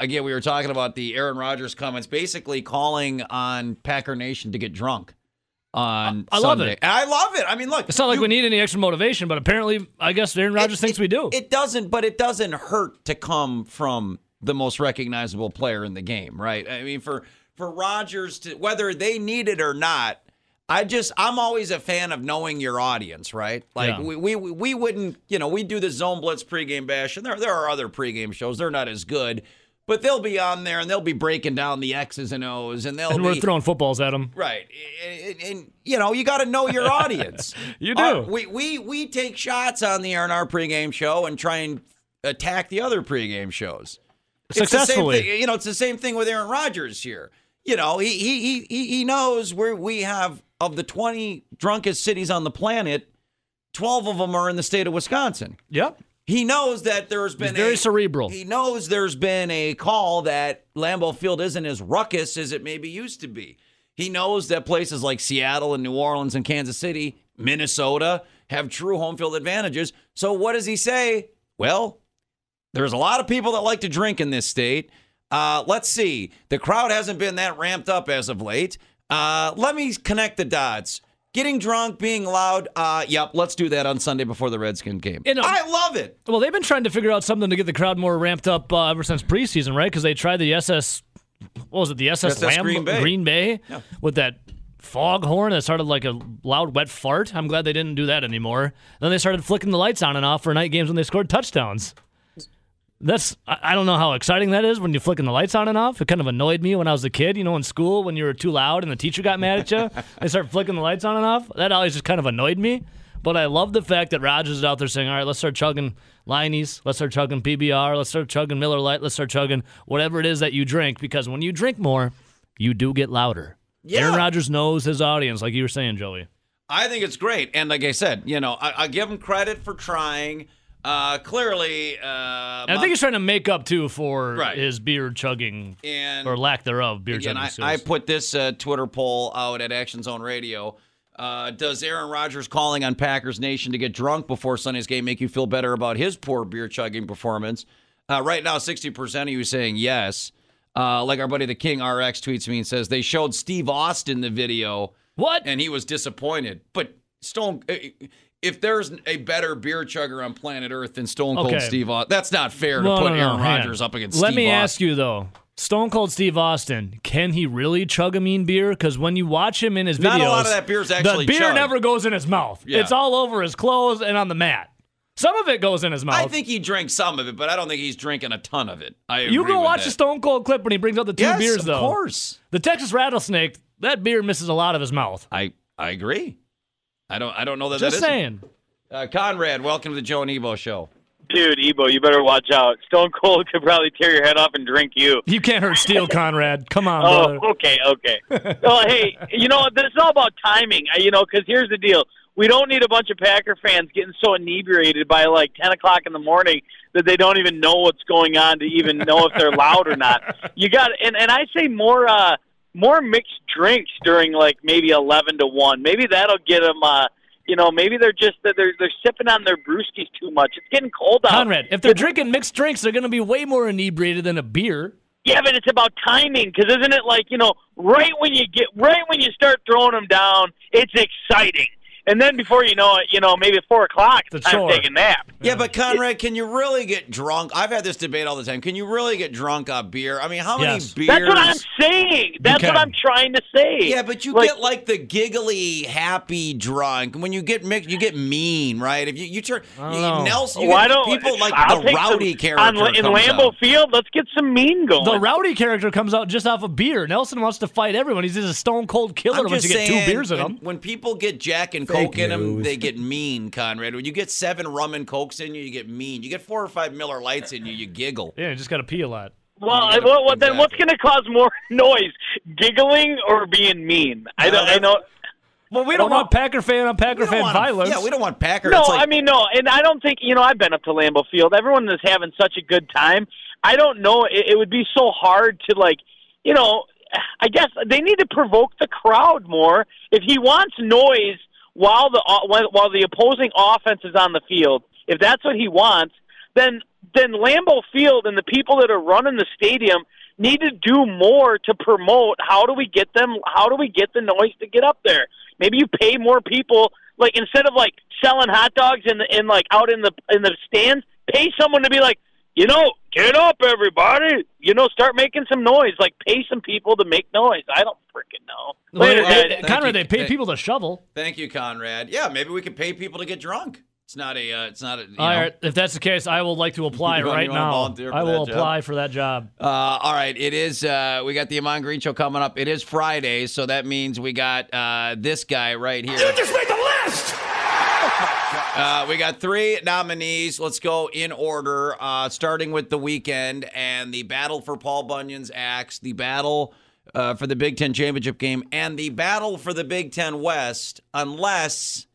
again, we were talking about the Aaron Rodgers comments, basically calling on Packer Nation to get drunk on I love Sunday. it. I love it. I mean, look, It's not like you- we need any extra motivation, but apparently, I guess Aaron Rodgers it- thinks it- we do. It doesn't, but it doesn't hurt to come from the most recognizable player in the game, right? I mean, for for Rodgers to whether they need it or not, I just I'm always a fan of knowing your audience, right? Like Yeah. we, we we wouldn't, you know, we do the Zone Blitz pregame bash, and there there are other pregame shows. They're not as good, but they'll be on there and they'll be breaking down the X's and O's, and they'll and we're be throwing footballs at them. Right, and, and- you know you got to know your audience. You do. Our- we we we take shots on the air in our pregame show and try and attack the other pregame shows It's the same Successfully. thing- you know, it's the same thing with Aaron Rodgers here. You know, he he he he he knows where we have of the twenty drunkest cities on the planet, twelve of them are in the state of Wisconsin. Yep. He knows that there's been very a, cerebral. He knows there's been a call that Lambeau Field isn't as ruckus as it maybe used to be. He knows that places like Seattle and New Orleans and Kansas City, Minnesota have true home field advantages. So what does he say? Well, there's a lot of people that like to drink in this state. Uh, let's see. The crowd hasn't been that ramped up as of late. Uh, let me connect the dots. Getting drunk, being loud. Uh, yep, let's do that on Sunday before the Redskin game. You know- I love it. Well, they've been trying to figure out something to get the crowd more ramped up uh, ever since preseason, right? Because they tried the SS, what was it, the SS, SS Lamb, Green Bay. Green Bay with that foghorn that started like a loud, wet fart. I'm glad they didn't do that anymore. Then they started flicking the lights on and off for night games when they scored touchdowns. That's I I don't know how exciting that is when you're flicking the lights on and off. It kind of annoyed me when I was a kid, you know, in school when you were too loud and the teacher got mad at you. they start flicking the lights on and off. That always just kind of annoyed me. But I love the fact that Rodgers is out there saying, "All right, let's start chugging Leinie's, let's start chugging PBR, let's start chugging Miller Lite, let's start chugging whatever it is that you drink." Because when you drink more, you do get louder. Yeah. Aaron Rodgers knows his audience, like you were saying, Joey. I think it's great, and like I said, you know, I, I give him credit for trying. Uh, clearly, uh, I think he's trying to make up too for Right. his beer chugging and or lack thereof. Beer again, chugging I, skills. I put this uh, Twitter poll out at Action Zone Radio. Uh, does Aaron Rodgers calling on Packers Nation to get drunk before Sunday's game make you feel better about his poor beer chugging performance? Uh, right now, 60% of you saying yes. Uh, like our buddy the King RX tweets me and says they showed Steve Austin the video what? and he was disappointed. But Stone, if there's a better beer chugger on planet Earth than Stone Cold Okay. Steve Austin, that's not fair to put no, no, Aaron on. Rodgers up against. Let Steve me Austin. ask you though, Stone Cold Steve Austin, can he really chug a mean beer? Because when you watch him in his videos, Not a lot of that beer's actually the beer chugged. never goes in his mouth. Yeah. It's all over his clothes and on the mat. Some of it goes in his mouth. I think he drank some of it, but I don't think he's drinking a ton of it. I you go watch that. the Stone Cold clip when he brings out the two yes, beers, though. of course. The Texas Rattlesnake, that beer misses a lot of his mouth. I I agree. I don't I don't know that Just that is. saying. Uh, Conrad, welcome to the Joe and Ebo show. Dude, Ebo, you better watch out. Stone Cold could probably tear your head off and drink you. You can't hurt Steel, Conrad. Come on, Oh, brother. okay, okay. well, hey, you know, this is all about timing. I- You know, because here's the deal: we don't need a bunch of Packer fans getting so inebriated by like ten o'clock in the morning that they don't even know what's going on to even know if they're loud or not. You got, and and I say more, uh more mixed drinks during like maybe eleven to one. Maybe that'll get them. uh you know, maybe they're just they're they're sipping on their brewskis too much. It's getting cold out. Conrad, if they're drinking mixed drinks, they're going to be way more inebriated than a beer. Yeah, but it's about timing because isn't it like you know, right when you get right when you start throwing them down, it's exciting, and then before you know it, you know maybe at four o'clock, It's a it's time to take a nap. Yeah, but Conrad, can you really get drunk? I've had this debate all the time. Can you really get drunk on beer? I mean, how many Yes. beers? That's what I'm saying. That's what can. I'm trying to say. Yeah, but you Like- get like the giggly, happy drunk. When you get mixed, you get mean, right? If you you turn I don't know. Nelson, you Why get don't people like I'll the take rowdy some, character on, in comes Lambeau out. Field? Let's get some mean going. The rowdy character comes out just off a beer. Nelson wants to fight everyone. He's just a stone cold killer I'm once just you get saying, two beers in when, him. when people get Jack and Fake Coke in them, they get mean, Conrad. When you get seven rum and Cokes in you, you get mean. You get four or five Miller Lights in you, you giggle. Yeah, you just got to pee a lot. well, gotta- well, well, then what's going to cause more noise, giggling or being mean? I don't. I that's- know. Well, we don't don't want Packer fan on Packer fan want- violence. Yeah, we don't want Packer. No, like, I mean no, and I don't think you know. I've been up to Lambeau Field. Everyone is having such a good time. I don't know. It, it would be so hard to like, you know. I guess they need to provoke the crowd more. If he wants noise while the uh, while while the opposing offense is on the field, if that's what he wants, then then Lambeau Field and the people that are running the stadium need to do more to promote how do we get them how do we get the noise to get up there? Maybe you pay more people like instead of like selling hot dogs in the in like out in the in the stands pay someone to be like you know get up everybody. You know start making some noise. Like pay some people to make noise. I don't freaking know Well, Later, they- guys. Conrad, you. they pay Thank- people to shovel. Thank you, Conrad. Yeah, maybe we could pay people to get drunk. It's not a. Uh, it's not a. You All know. right, if that's the case, I would like to apply You right now. I will that job? apply for that job. Uh, all right, it is. Uh, we got the Ahman Green show coming up. It is Friday, so that means we got uh, this guy right here. You just made the list. Uh, we got three nominees. Let's go in order, uh, starting with the weekend and the battle for Paul Bunyan's axe, the battle uh, for the Big Ten championship game, and the battle for the Big Ten West. Unless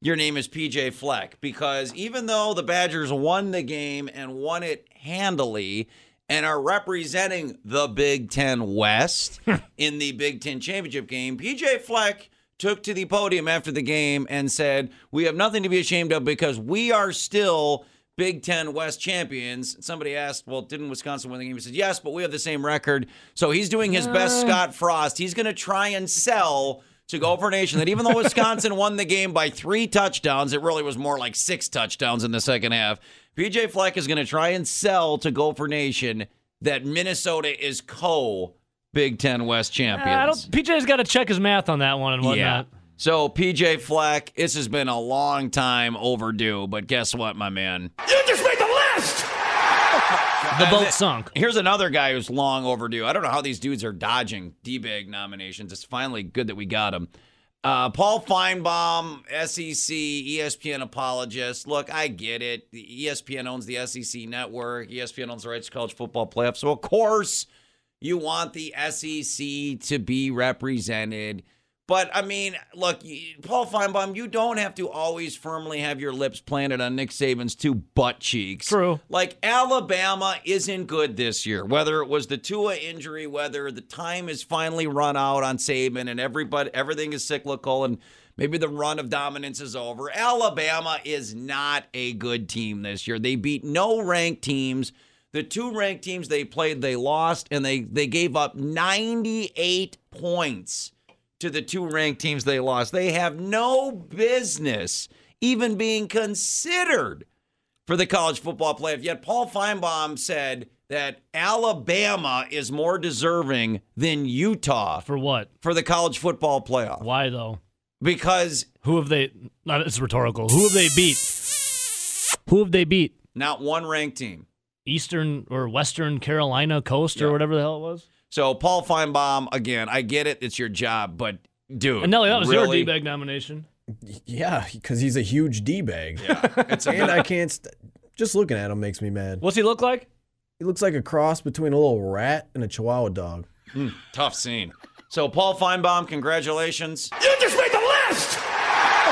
your name is PJ Fleck because even though the Badgers won the game and won it handily and are representing the Big Ten West in the Big Ten championship game, PJ Fleck took to the podium after the game and said, We have nothing to be ashamed of because we are still Big Ten West champions. Somebody asked, Well, didn't Wisconsin win the game? He said, Yes, but we have the same record. So he's doing his best, Scott Frost. He's going to try and sell to Gopher Nation that even though Wisconsin won the game by three touchdowns, it really was more like six touchdowns in the second half. PJ Fleck is going to try and sell to Gopher Nation that Minnesota is co Big Ten West champions. Uh, PJ's got to check his math on that one and whatnot. So PJ Fleck, this has been a long time overdue, but guess what, my man? You just made the list! Oh the boat sunk. Here's another guy who's long overdue. I don't know how these dudes are dodging D-bag nominations. It's finally good that we got him. Uh, Paul Finebaum, SEC, ESPN apologist. Look, I get it. The ESPN owns the SEC network. ESPN owns the rights to college football playoffs. So, of course, you want the SEC to be represented. But, I mean, look, Paul Finebaum, you don't have to always firmly have your lips planted on Nick Saban's two butt cheeks. True. Like Alabama isn't good this year. Whether it was the Tua injury, whether the time is finally run out on Saban and everybody everything is cyclical and maybe the run of dominance is over. Alabama is not a good team this year. They beat no ranked teams. The two ranked teams they played, they lost, and they they gave up 98 points to the two ranked teams they lost. They have no business even being considered for the college football playoff. Yet Paul Finebaum said that Alabama is more deserving than Utah For what? for the college football playoff Why though? because Who have they? Not it's rhetorical. Who have they beat? Who have they beat? not one ranked team. Eastern or Western Carolina Coast Yeah. or whatever the hell it was. So Paul Finebaum again, I get it, it's your job, but dude, And Nelly, that was your? D-bag nomination. Yeah, because he's a huge d bag, It's a and I can't. St- just looking at him makes me mad. What's he look like? He looks like a cross between a little rat and a Chihuahua dog. tough scene. So Paul Finebaum, congratulations. You just made the list.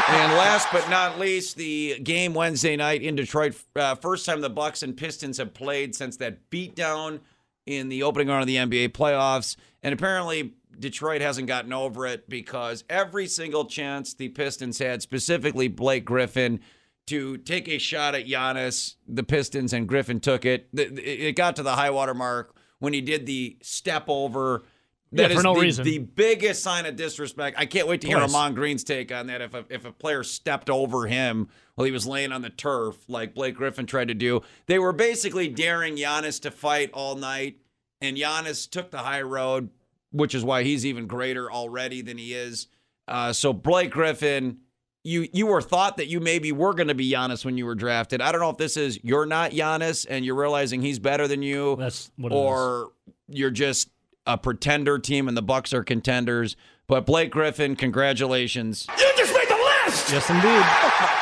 And last but not least, the game Wednesday night in Detroit. Uh, first time the Bucks and Pistons have played since that beatdown in the opening round of the NBA playoffs. And apparently, Detroit hasn't gotten over it because every single chance the Pistons had, specifically Blake Griffin, to take a shot at Giannis, the Pistons and Griffin took it. It got to the high water mark when he did the step over. Yeah, for is no the, reason. the biggest sign of disrespect. I can't wait to hear Twice. Ahman Green's take on that. If a, if a player stepped over him while he was laying on the turf, like Blake Griffin tried to do, they were basically daring Giannis to fight all night, and Giannis took the high road, which is why he's even greater already than he is. Uh, so Blake Griffin, you you were thought that you maybe were going to be Giannis when you were drafted. I don't know if this is you're not Giannis and you're realizing he's better than you That's what or you're just a pretender team and the Bucks are contenders. But Blake Griffin, congratulations. You just made the list. Yes, indeed.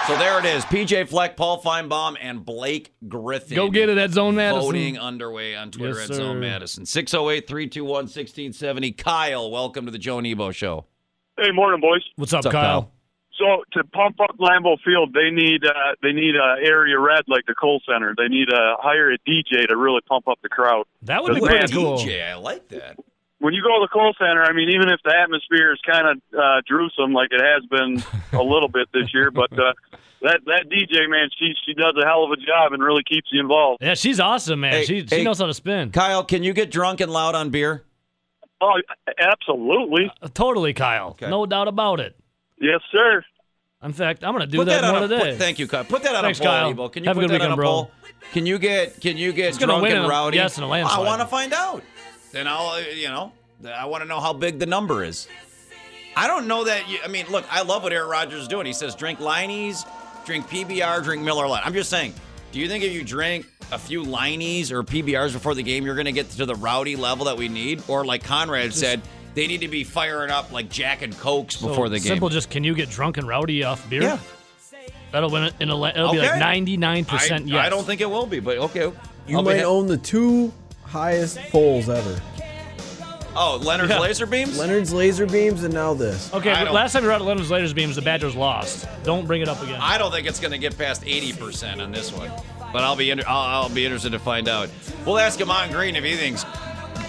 So there it is. PJ Fleck, Paul Finebaum, and Blake Griffin. Go get it at Zone Madison. Voting underway on Twitter Yes, at Zone sir. Madison. 608 321 1670. Kyle, welcome to the Joe Nebo Show. Hey, morning, boys. What's up, What's up, Kyle? pal? So to pump up Lambeau Field, they need uh, they need a area red like the Kohl Center. They need to hire a DJ to really pump up the crowd. That would be Good pretty man. cool. DJ, I like that. when you go to the Kohl Center, I mean, even if the atmosphere is kind of uh, gruesome, like it has been a little bit this year, but uh, that that DJ man, she she does a hell of a job and really keeps you involved. Yeah, she's awesome, man. Hey, she hey. knows how to spin. Kyle, can you get drunk and loud on beer? Oh, absolutely, Uh, Totally, Kyle. Okay. No doubt about it. Yes, sir. In fact, I'm gonna do Put that, that, more on a, today. put, thank you, Kyle. Put that on Thanks, a poll, Kyle. Ebo. Can you Have a good that on weekend, a bro. poll? Can you get can you get gonna drunk win and in a- rowdy? yes, in a I landslide. want to find out. Then I'll uh, you know I want to know how big the number is. I don't know that. You, I mean, look, I love what Aaron Rodgers is doing. He says drink Leinie's, drink PBR, drink Miller Lite. I'm just saying. Do you think if you drink a few Leinie's or PBRs before the game, you're going to get to the rowdy level that we need? Or like Conrad said, they need to be firing up like Jack and Cokes So before the game. Simple, just can you get drunk and rowdy off beer? Yeah. That'll win it in a. la- It'll be like Okay. 99 I, percent yes. I don't think it will be, but okay. You I'll might ha- own the two highest polls ever. Oh, Leonard's Yeah. laser beams. Leonard's laser beams and now this. Okay, but last time we were at Leonard's Laser Beams, the Badgers lost. Don't bring it up again. I don't think it's going to get past eighty percent on this one, but I'll be inter- I'll, I'll be interested to find out. We'll ask Ahman Green if he thinks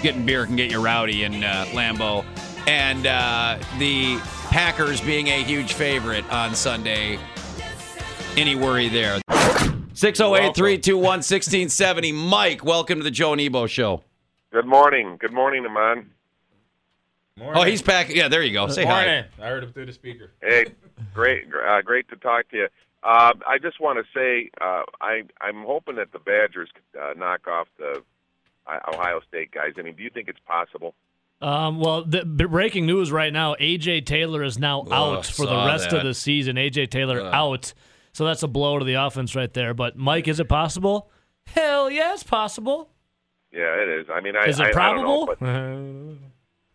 getting beer can get you rowdy in uh, Lambeau, and uh, the Packers being a huge favorite on Sunday. Any worry there? 608 321 1670. Mike, welcome to the Joe and Ebo Show. Good morning. Good morning, Ahman. Oh, he's back. Yeah, there you go. Say hi. Morning. I heard him through the speaker. Hey, great, uh, great to talk to you. Uh, I just want to say uh, I I'm hoping that the Badgers uh, knock off the Ohio State guys. I mean, do you think it's possible? Um, well, the b- breaking news right now: AJ Taylor is now out for the rest that. of the season. AJ Taylor out, so that's a blow to the offense right there. But Mike, is it possible? Hell yeah, it's possible. Yeah, it is. I mean, I Is I, it I don't know, probable?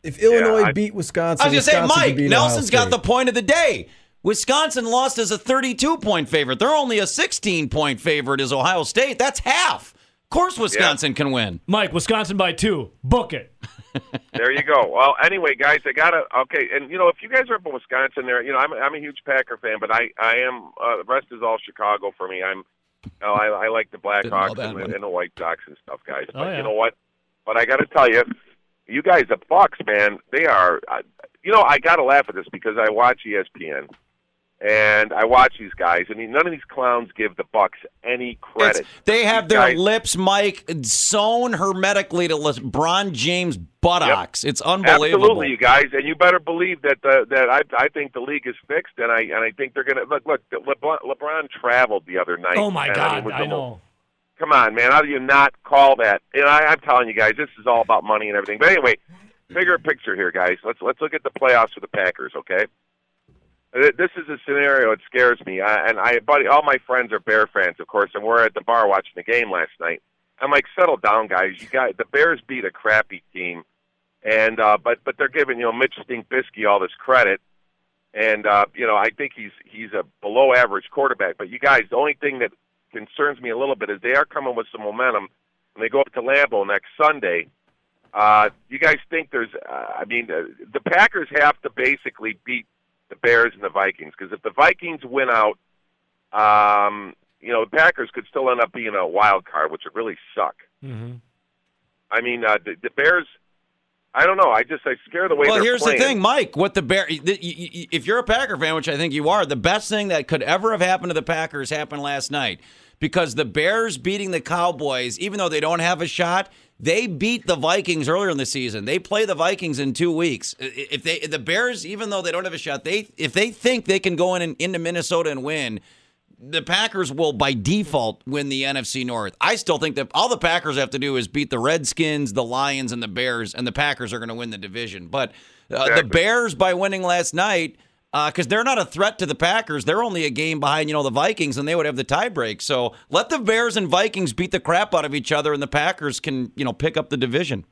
but If Illinois I- beat Wisconsin, I was gonna say, Mike, Nelson's got the point of the day. Wisconsin lost as a 32 point favorite. They're only a 16 point favorite as Ohio State. That's half. Of course, Wisconsin can win. Mike, Wisconsin by two. Book it. there you go. Well, anyway, guys, I gotta okay. And you know, if you guys are up in Wisconsin, there, you know, I'm I'm a huge Packer fan, but I I am uh, the rest is all Chicago for me. I'm oh, I I like the Blackhawks and, and the White Sox and stuff, guys. Oh, But yeah. you know what? But I got to tell you, you guys, the Bucks, man, they are. Uh, you know, I got to laugh at this because I watch ESPN. And I watch these guys, I mean, none of these clowns give the Bucks any credit. It's- they have These their guys- lips, Mike, sewn hermetically to LeBron James' buttocks. It's unbelievable. Absolutely, you guys, and you better believe that the, that I I think the league is fixed, and I and I think they're gonna look. Look, LeBron, LeBron traveled the other night. Oh my and, uh, God, mean, I the know. Come on, man, how do you not call that? And I, I'm telling you guys, this is all about money and everything. But anyway, bigger picture here, guys. Let's let's look at the playoffs for the Packers, okay? This is a scenario that scares me. I, and I, buddy, all my friends are Bear fans, of course, and we're at the bar watching the game last night. I'm like, settle down, guys. You got the Bears beat a crappy team, and uh, but but they're giving you know Mitch Stinkbisky all this credit, and uh, you know I think he's he's a below average quarterback. But you guys, the only thing that concerns me a little bit is they are coming with some momentum, and they go up to Lambeau next Sunday. Uh, you guys think there's? Uh, I mean, uh, the Packers have to basically beat the Bears and the Vikings because if the Vikings win out, um, you know, the Packers could still end up being a wild card, which would really suck. Mm-hmm. I mean, uh, the, the Bears. I don't know. I just I scare the way Well, they're here's playing. the thing, Mike. What the Bear? If you're a Packer fan, which I think you are, the best thing that could ever have happened to the Packers happened last night because the Bears beating the Cowboys, even though they don't have a shot, they beat the Vikings earlier in the season. They play the Vikings in two weeks. If they, the Bears, even though they don't have a shot, they if they think they can go in and, into Minnesota and win. The Packers will, by default, win the NFC North. I still think that all the Packers have to do is beat the Redskins, the Lions, and the Bears, and the Packers are going to win the division. But uh, the Bears, by winning last night, because they're not a threat to the Packers, they're only a game behind, you know, the Vikings, and they would have the tiebreak. So let the Bears and Vikings beat the crap out of each other, and the Packers can, you know, pick up the division.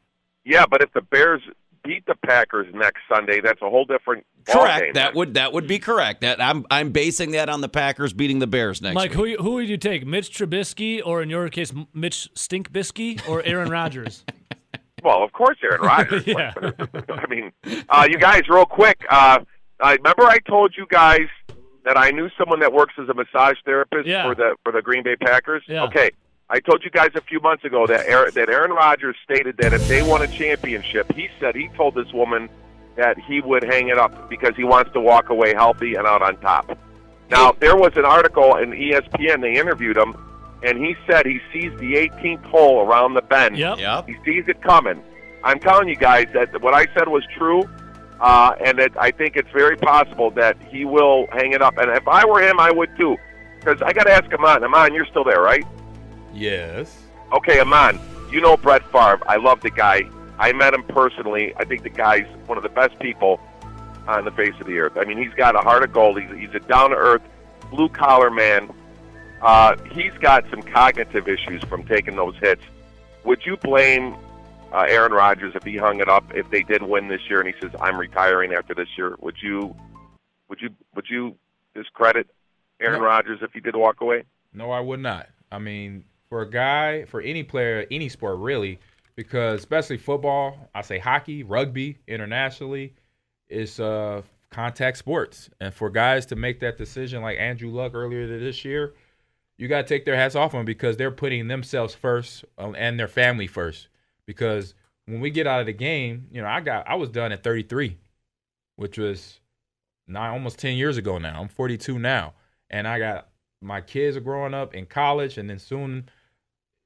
Yeah, but if the Bears beat the Packers next Sunday, that's a whole different Correct. game. That would that would be correct. That I'm I'm basing that on the Packers beating the Bears next Mike, week. who who would you take? Mitch Trubisky, or in your case, M- Mitch Stinkbisky, or Aaron Rodgers? Well, of course, Aaron Rodgers. Yeah. I mean, uh, you guys, real quick. Uh, I remember I told you guys that I knew someone that works as a massage therapist Yeah. for the for the Green Bay Packers. Yeah. Okay, I told you guys a few months ago that Aaron, that Aaron Rodgers stated that if they won a championship, he said he told this woman that he would hang it up because he wants to walk away healthy and out on top. Now, there was an article in ESPN, they interviewed him, and he said he sees the 18th hole around the bend. Yep. Yep. He sees it coming. I'm telling you guys that what I said was true, uh, and that I think it's very possible that he will hang it up. And if I were him, I would too. Because I got to ask Ahman. Ahman, you're still there, right? Yes. Okay, Ahman, you know Brett Favre. I love the guy. I met him personally. I think the guy's one of the best people on the face of the earth. I mean, he's got a heart of gold. He's, he's a down to earth, blue collar man. Uh, he's got some cognitive issues from taking those hits. Would you blame uh, Aaron Rodgers if he hung it up if they did win this year and he says I'm retiring after this year? Would you would you would you discredit Aaron No. Rodgers if he did walk away? No, I would not. I mean, for a guy, for any player, any sport really, because especially football, I say hockey, rugby, internationally, it's uh, contact sports. And for guys to make that decision, like Andrew Luck earlier this year, you got to take their hats off on because they're putting themselves first um, and their family first. Because when we get out of the game, you know, I got I was done at 33, which was nine almost 10 years ago now. I'm 42 now, and I got my kids are growing up in college, and then soon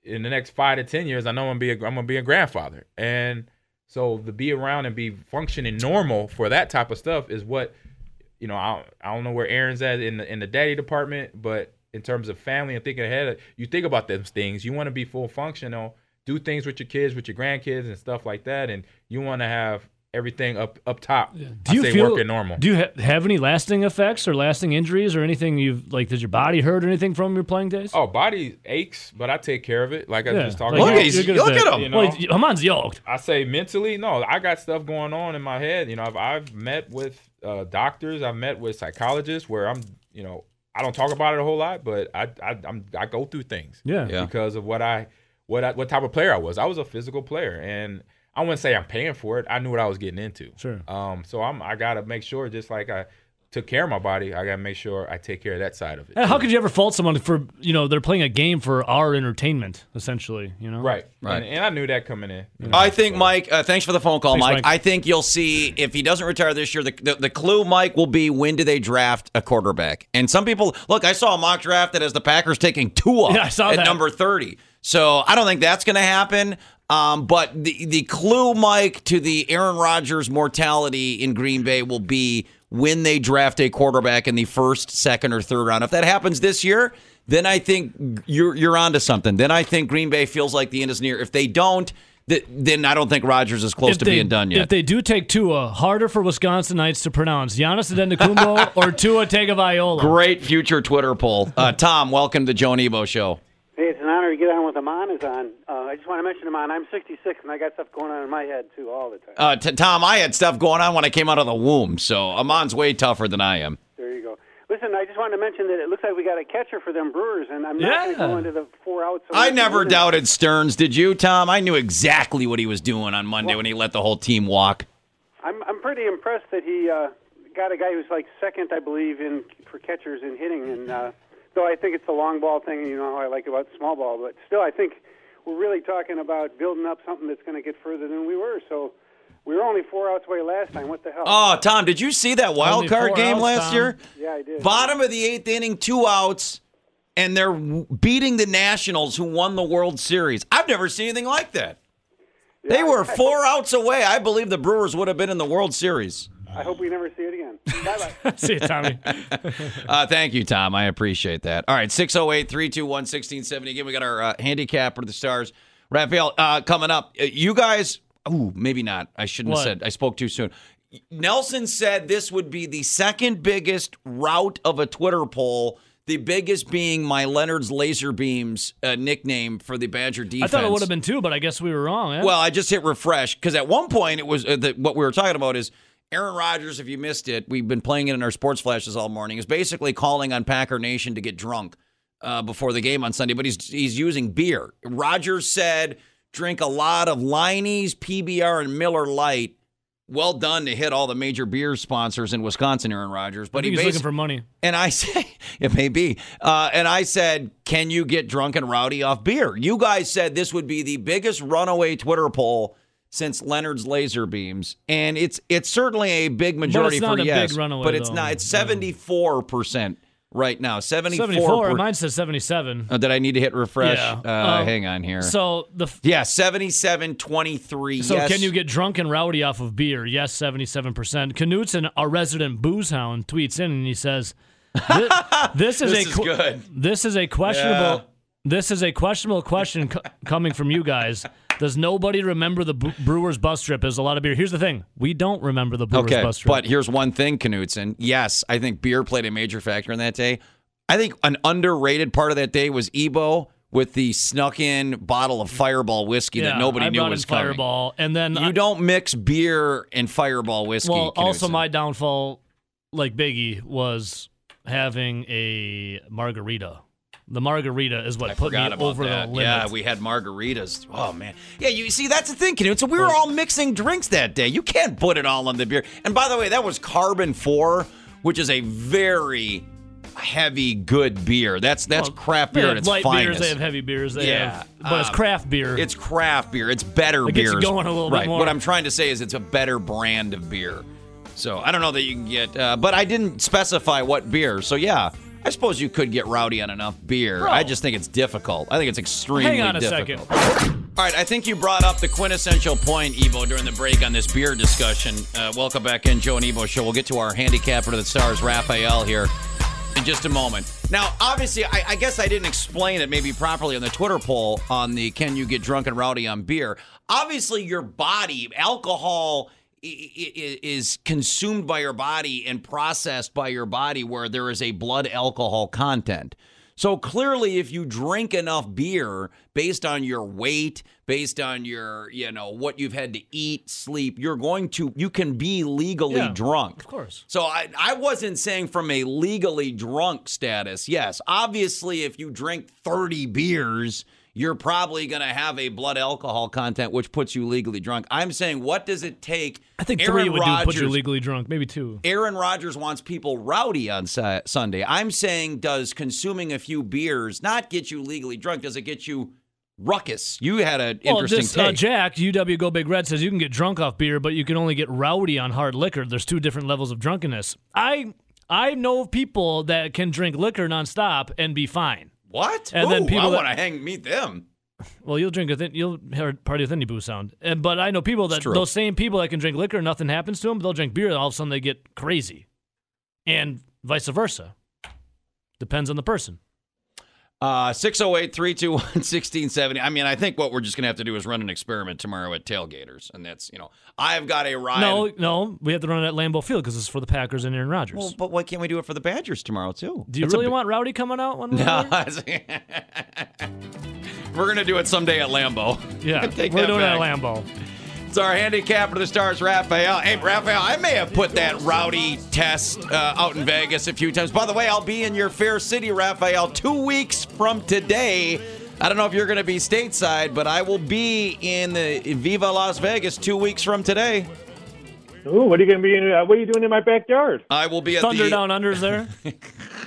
in the next five to 10 years, I know I'm gonna be a, I'm gonna be a grandfather, and so to be around and be functioning normal for that type of stuff is what you know. I I don't know where Aaron's at in the in the daddy department, but in terms of family and thinking ahead, you think about those things. You want to be full functional, do things with your kids, with your grandkids, and stuff like that, and you want to have everything up up top. Do I you say feel working normal. Do you ha- have any lasting effects or lasting injuries or anything you've like? Did your body hurt or anything from your playing days? Oh, body aches, but I take care of it. Like I Yeah. just talked Like, about. at he's- you're look at him. You know? Well, he's- Ahman's yoked. I say mentally, no, I got stuff going on in my head. You know, I've, I've met with uh, doctors, I've met with psychologists where I'm, you know, I don't talk about it a whole lot, but I I I'm, I go through things Yeah. Yeah. because of what I what I, what type of player I was. I was a physical player, and I wouldn't say I'm paying for it. I knew what I was getting into. Sure. Um. So I'm I gotta make sure, just like I took care of my body, I gotta make sure I take care of that side of it. And how could you ever fault someone for you know they're playing a game for our entertainment essentially? You know. Right. Right. And, and I knew that coming in. you know, I think, so- Mike, uh, thanks for the phone call, Thanks, Mike. Mike. I think you'll see if he doesn't retire this year, the, the, the clue, Mike, will be when do they draft a quarterback? And some people, look, I saw a mock draft that has the Packers taking Tua Yeah, I saw at that. number 30. So I don't think that's going to happen. Um, but the, the clue, Mike, to the Aaron Rodgers mortality in Green Bay will be when they draft a quarterback in the first, second, or third round. If that happens this year, then I think you're you're onto something. Then I think Green Bay feels like the end is near. If they don't, th- then I don't think Rodgers is close If to they, being done yet. If they do take Tua, harder for Wisconsinites to pronounce Giannis Antetokounmpo or Tua Tagovailoa. Great future Twitter poll. Uh, Tom, welcome to the Joe Nebo Show. Hey, it's an honor to get on with Ahman is on. Uh, I just want to mention Ahman. I'm 66 and I got stuff going on in my head too all the time. Uh, t- Tom, I had stuff going on when I came out of the womb, so Ahman's way tougher than I am. there you go. Listen, I just wanted to mention that it looks like we got a catcher for them Brewers, and I'm not going to go into the four outs. I never doubted Stearns. Did you, Tom? I knew exactly what he was doing on Monday when he let the whole team walk. I'm I'm pretty impressed that he uh, got a guy who's like second, I believe, in for catchers in hitting. And uh, though I think it's the long ball thing, you know how I like about small ball, but still, I think we're really talking about building up something that's going to get further than we were. So we were only four outs away last time. What the hell? Oh, Tom, did you see that wild Only card game outs, last Tom. year? yeah, I did. Bottom of the eighth inning, two outs, and they're beating the Nationals, who won the World Series. I've never seen anything like that. They were four outs away. I believe the Brewers would have been in the World Series. I hope we never see it again. Bye bye. See you, Tommy. Uh, thank you, Tom. I appreciate that. All right, 608 321 1670. Again, we got our uh, handicapper, the Stars. Raphael, uh, coming up. Uh, You guys, ooh, maybe not. I shouldn't What? have said, I spoke too soon. Nelson said this would be the second biggest route of a Twitter poll, the biggest being my Leonard's Laser Beams uh, nickname for the Badger defense. I thought it would have been two, but I guess we were wrong. eh? Well, I just hit refresh because at one point it was uh, the, what we were talking about is Aaron Rodgers. If you missed it, we've been playing it in our sports flashes all morning. Is basically calling on Packer Nation to get drunk uh, before the game on Sunday, but he's he's using beer. Rodgers said drink a lot of Leinie's, PBR, and Miller Lite well done to hit all the major beer sponsors in Wisconsin, Aaron Rodgers. But he he's looking for money. and I say it may be. Uh, and I said, "Can you get drunk and rowdy off beer?" You guys said this would be the biggest runaway Twitter poll since Leonard's laser beams, and it's it's certainly a big majority not for a yes, runaway, but it's though. not. It's seventy four percent right now. Seventy 74. four. Mine says 77. Oh, did I need to hit refresh? Yeah. Uh, Um, hang on here. So the yeah, 77 23. So yes. can you get drunk and rowdy off of beer? Yes, seventy-seven percent. Knutson, our resident booze hound, tweets in and he says, "Thi- "This is This a is good. This is a questionable. Yeah. This is a questionable question co- coming from you guys. Does nobody remember the Brewers bus trip as a lot of beer? Here's the thing: we don't remember the Brewers Okay, bus trip. but here's one thing, Knutson. Yes, I think beer played a major factor in that day. I think an underrated part of that day was Ebo with the snuck in bottle of Fireball whiskey yeah, that nobody I knew was in coming. Fireball, and then You I- don't mix beer and Fireball whiskey. Well, also my downfall, like Biggie, was having a margarita. The margarita is what I put me over that. the limit. Yeah, we had margaritas. Oh man, yeah. You see, that's the thing, Knut. So we were all mixing drinks that day. You can't put it all on the beer. And by the way, that was Carbon Four, which is a very heavy, good beer. That's that's Well, craft beer its light finest. beers, they have heavy beers, they Yeah, have, but it's um, craft beer. It's craft beer. It's better It you going a little bit more. What I'm trying to say is it's a better brand of beer. So I don't know that you can get, uh, but I didn't specify what beer. So yeah, I suppose you could get rowdy on enough beer. Bro. I just think it's difficult. I think it's extremely Hang on a difficult. second. All right, I think you brought up the quintessential point, Ebo, during the break on this beer discussion. Uh, welcome back in, Joe and Ebo show. We'll get to our handicapper to the stars, Raphael, here in just a moment. Now, obviously, I, I guess I didn't explain it maybe properly on the Twitter poll on the can you get drunk and rowdy on beer. Obviously, your body, alcohol is consumed by your body and processed by your body where there is a blood alcohol content. So clearly, if you drink enough beer based on your weight, based on your, you know, what you've had to eat, sleep, you're going to, you can be legally Yeah, drunk. of course. So I, I wasn't saying from a legally drunk status. Yes, obviously, if you drink 30 beers, you're probably going to have a blood alcohol content, which puts you legally drunk. I'm saying, what does it take? I think Aaron three would do put you legally drunk, maybe two. Aaron Rodgers wants people rowdy on Sa- Sunday. I'm saying, does consuming a few beers not get you legally drunk? Does it get you ruckus? You had an Well, interesting this uh, take. Jack UW Go Big Red says you can get drunk off beer, but you can only get rowdy on hard liquor. There's two different levels of drunkenness. I I know of people that can drink liquor nonstop and be fine. What? And then people I want to hang meet them. Well, you'll drink with it. You'll party with any boo sound. And, but I know people that those same people that can drink liquor, nothing happens to them. But they'll drink beer, and all of a sudden they get crazy, and vice versa. Depends on the person. Uh, 608 321 1670. I mean, I think what we're just going to have to do is run an experiment tomorrow at Tailgaters. And that's, you know, I've got a ride. No, no, we have to run it at Lambeau Field because it's for the Packers and Aaron Rodgers. Well, but why can't we do it for the Badgers tomorrow, too? Do you That's really bi- want Rowdy coming out one? No. we're going to do it someday at Lambeau. Yeah, we're doing it at. Lambeau. Our handicapper for the stars, Raphael. Hey, Raphael, I may have put that rowdy test uh, out in Vegas a few times. By the way, I'll be in your fair city, Raphael, two weeks from today. I don't know if you're going to be stateside, but I will be in the Viva Las Vegas two weeks from today. Ooh, what are you going to be? In, uh, what are you doing in my backyard? I will be at Thunder the. Down Under's there.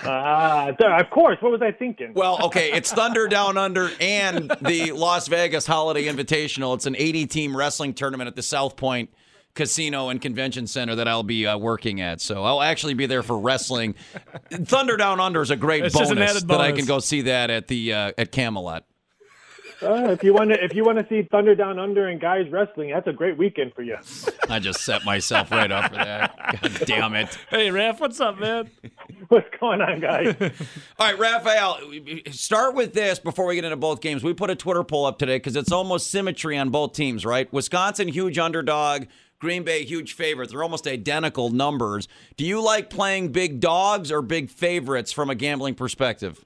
Ah, th- of course. What was I thinking? Well, okay, it's Thunder Down Under and the Las Vegas Holiday Invitational. It's an 80 team wrestling tournament at the South Point Casino and Convention Center that I'll be uh, working at. So I'll actually be there for wrestling. Thunder Down Under is a great It's just an bonus that I can go see that at the uh, at Camelot. Uh, if you want to, if you want to see Thunder Down Under and guys wrestling, that's a great weekend for you. I just set myself right up for that. God damn it. hey, Raph, what's up, man? What's going on, guys? All right, Raphael, start with this before we get into both games. We put a Twitter poll up today because it's almost symmetry on both teams, right? Wisconsin, huge underdog. Green Bay, huge favorite. They're almost identical numbers. Do you like playing big dogs or big favorites from a gambling perspective?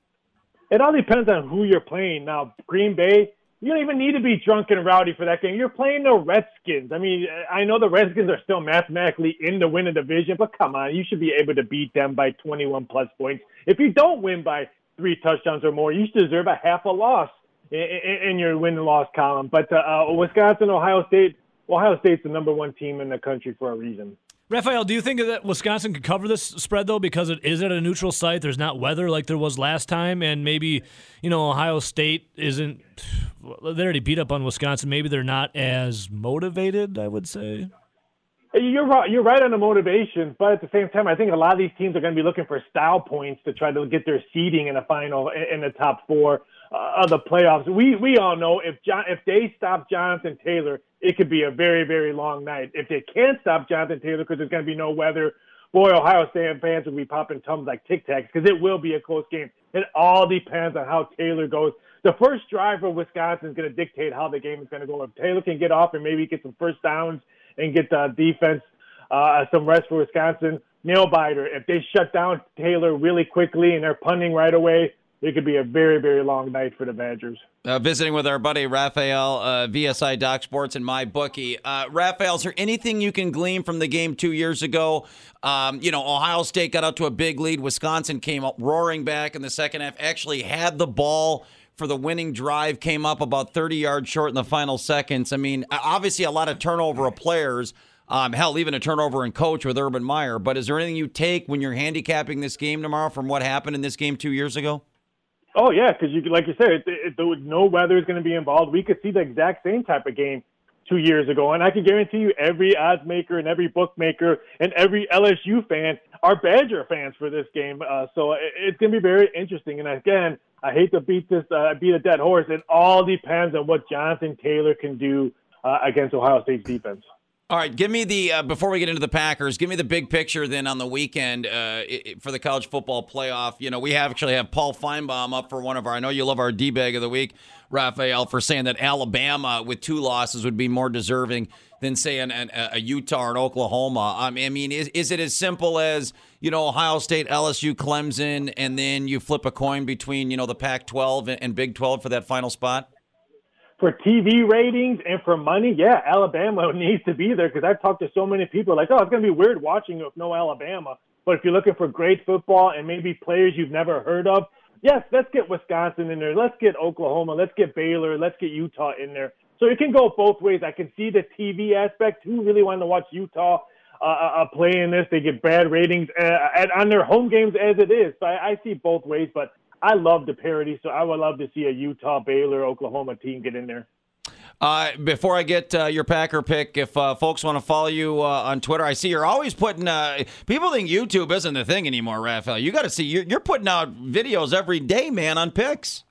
It all depends on who you're playing. Now, Green Bay, you don't even need to be drunk and rowdy for that game. You're playing the Redskins. I mean, I know the Redskins are still mathematically in the winning division, but come on, you should be able to beat them by 21 plus points. If you don't win by three touchdowns or more, you should deserve a half a loss in, in, in your win and loss column. But uh, uh, Wisconsin, Ohio State, Ohio State's the number one team in the country for a reason. Raphael, do you think that Wisconsin could cover this spread though because it is at a neutral site? There's not weather like there was last time, and maybe you know Ohio State isn't. They already beat up on Wisconsin. Maybe they're not as motivated. I would say. You're right. You're right on the motivation, but at the same time, I think a lot of these teams are going to be looking for style points to try to get their seeding in the final in the top four uh, of the playoffs. We we all know if John if they stop Jonathan Taylor, it could be a very very long night. If they can't stop Jonathan Taylor because there's going to be no weather, boy, Ohio State fans will be popping tums like Tic Tacs because it will be a close game. It all depends on how Taylor goes. The first drive for Wisconsin is going to dictate how the game is going to go. If Taylor can get off and maybe get some first downs and get the defense uh, some rest for Wisconsin. Nail biter. If they shut down Taylor really quickly and they're punting right away, it could be a very, very long night for the Badgers. Uh, visiting with our buddy Raphael, uh, VSI Doc Sports and my bookie. Uh, Raphael, is there anything you can glean from the game two years ago? Um, you know, Ohio State got out to a big lead. Wisconsin came up roaring back in the second half, actually had the ball for the winning drive, came up about 30 yards short in the final seconds. I mean, obviously, a lot of turnover of players. Um, hell, even a turnover in coach with Urban Meyer. But is there anything you take when you're handicapping this game tomorrow from what happened in this game two years ago? Oh yeah, because you like you said, it, it, it, no weather is going to be involved. We could see the exact same type of game two years ago, and I can guarantee you, every odds maker and every bookmaker and every LSU fan are Badger fans for this game. Uh, so it, it's going to be very interesting. And again, I hate to beat this, uh, beat a dead horse. It all depends on what Jonathan Taylor can do uh, against Ohio State's defense. All right, give me the uh, before we get into the Packers, give me the big picture then on the weekend uh, it, for the college football playoff. You know, we have actually have Paul Finebaum up for one of our. I know you love our d bag of the week, Raphael, for saying that Alabama with two losses would be more deserving than say an, an, a Utah or Oklahoma. I mean, is is it as simple as you know Ohio State, LSU, Clemson, and then you flip a coin between you know the Pac-12 and, and Big 12 for that final spot? for TV ratings and for money, yeah, Alabama needs to be there because I've talked to so many people like, oh, it's going to be weird watching with no Alabama. But if you're looking for great football and maybe players you've never heard of, yes, let's get Wisconsin in there. Let's get Oklahoma. Let's get Baylor. Let's get Utah in there. So it can go both ways. I can see the TV aspect. Who really wanted to watch Utah uh, uh, uh, play in this? They get bad ratings uh, at, on their home games as it is. So I, I see both ways. But I love the parity, so I would love to see a Utah, Baylor, Oklahoma team get in there. Uh, before I get uh, your Packer pick, if uh, folks want to follow you uh, on Twitter, I see you're always putting. Uh, people think YouTube isn't the thing anymore, Raphael. You got to see you're, you're, putting out videos every day, man, on picks.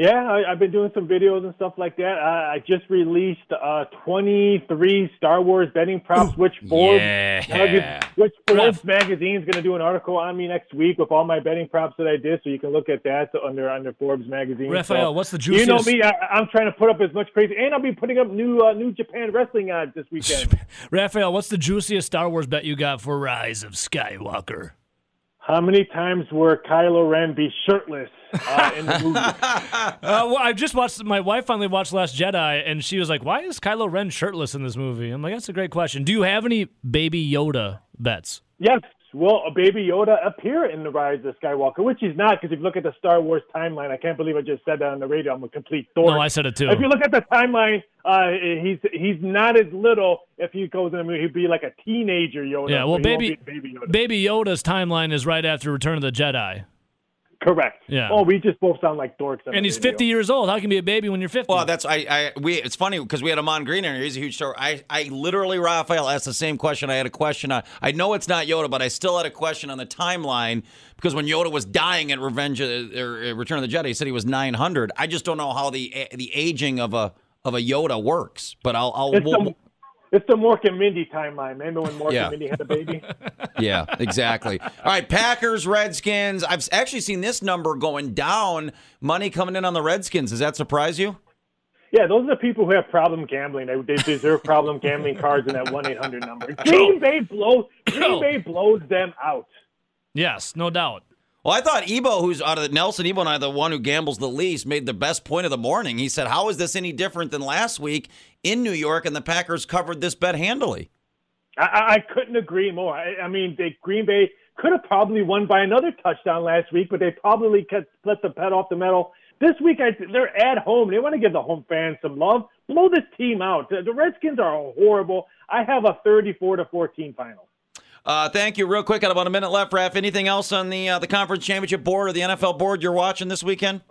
Yeah, I, have been doing some videos and stuff like that. I, I just released uh, 23 Star Wars betting props, which Forbes, yeah. which Forbes magazine is going to do an article on me next week with all my betting props that I did, so you can look at that under under Forbes magazine. Raphael, so, what's the juiciest? You know me, I, am trying to put up as much crazy, and I'll be putting up new uh, new Japan wrestling odds this weekend. Raphael, what's the juiciest Star Wars bet you got for Rise of Skywalker? How many times were Kylo Ren be shirtless uh, in the movie? uh, well, I just watched. My wife finally watched Last Jedi, and she was like, "Why is Kylo Ren shirtless in this movie?" I'm like, "That's a great question." Do you have any Baby Yoda bets? Yes, will a baby Yoda appear in the Rise of Skywalker? Which he's not, because if you look at the Star Wars timeline, I can't believe I just said that on the radio. I'm a complete dork. No, I said it too. If you look at the timeline, uh, he's he's not as little. If he goes in the movie, he'd be like a teenager Yoda. Yeah, well, baby, baby, Yoda. baby Yoda's timeline is right after Return of the Jedi. Correct. Yeah. Oh, we just both sound like dorks. And he's video. 50 years old. How can you be a baby when you're 50? Well, that's I. I we. It's funny because we had Ahman Green here. He's a huge star. I. I literally Raphael asked the same question. I had a question on. I know it's not Yoda, but I still had a question on the timeline because when Yoda was dying at Revenge or uh, Return of the Jedi, he said he was 900. I just don't know how the the aging of a of a Yoda works. But I'll. I'll it's, we'll, the, it's the Mork and Mindy timeline. Remember when Mork Yeah. and Mindy had a baby? yeah, exactly. All right, Packers, Redskins. I've actually seen this number going down. Money coming in on the Redskins. Does that surprise you? Yeah, those are the people who have problem gambling. They, they deserve problem gambling cards in that one eight hundred number. Green Bay blows Green Bay blows them out. yes, no doubt. Well, I thought Ebo, who's out of Nelson Ebo and I, the one who gambles the least, made the best point of the morning. He said, "How is this any different than last week in New York?" And the Packers covered this bet handily. I, I- couldn't agree more. I, I mean, they, Green Bay could have probably won by another touchdown last week, but they probably kept, let the pet off the metal. This week, I, they're at home. They want to give the home fans some love. blow this team out. The, the Redskins are horrible. I have a 34 to 14 final. Uh, thank you. Real quick, got about a minute left, Raf. Anything else on the uh, the conference championship board or the NFL board you're watching this weekend?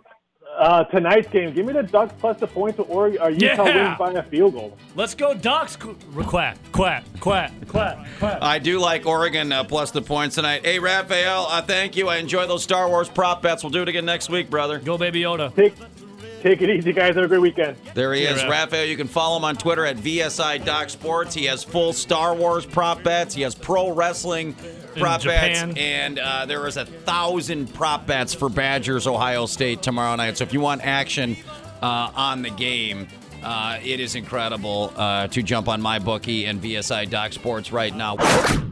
Uh, tonight's game, give me the Ducks plus the points, or uh, Utah Yeah. wins by a field goal. Let's go, Ducks. Quack, quack, quack, quack, quack. I do like Oregon uh, plus the points tonight. Hey, Raphael, uh, thank you. I enjoy those Star Wars prop bets. We'll do it again next week, brother. Go, Baby Yoda. Take, take it easy, guys. Have a great weekend. There he Yeah, is, Raph. Raphael. You can follow him on Twitter at VSI Doc Sports. He has full Star Wars prop bets. He has pro wrestling prop bets, Japan. and uh, there is a thousand prop bets for Badgers Ohio State tomorrow night. So if you want action uh, on the game. Uh, it is incredible uh, to jump on my bookie and VSI Doc Sports right now.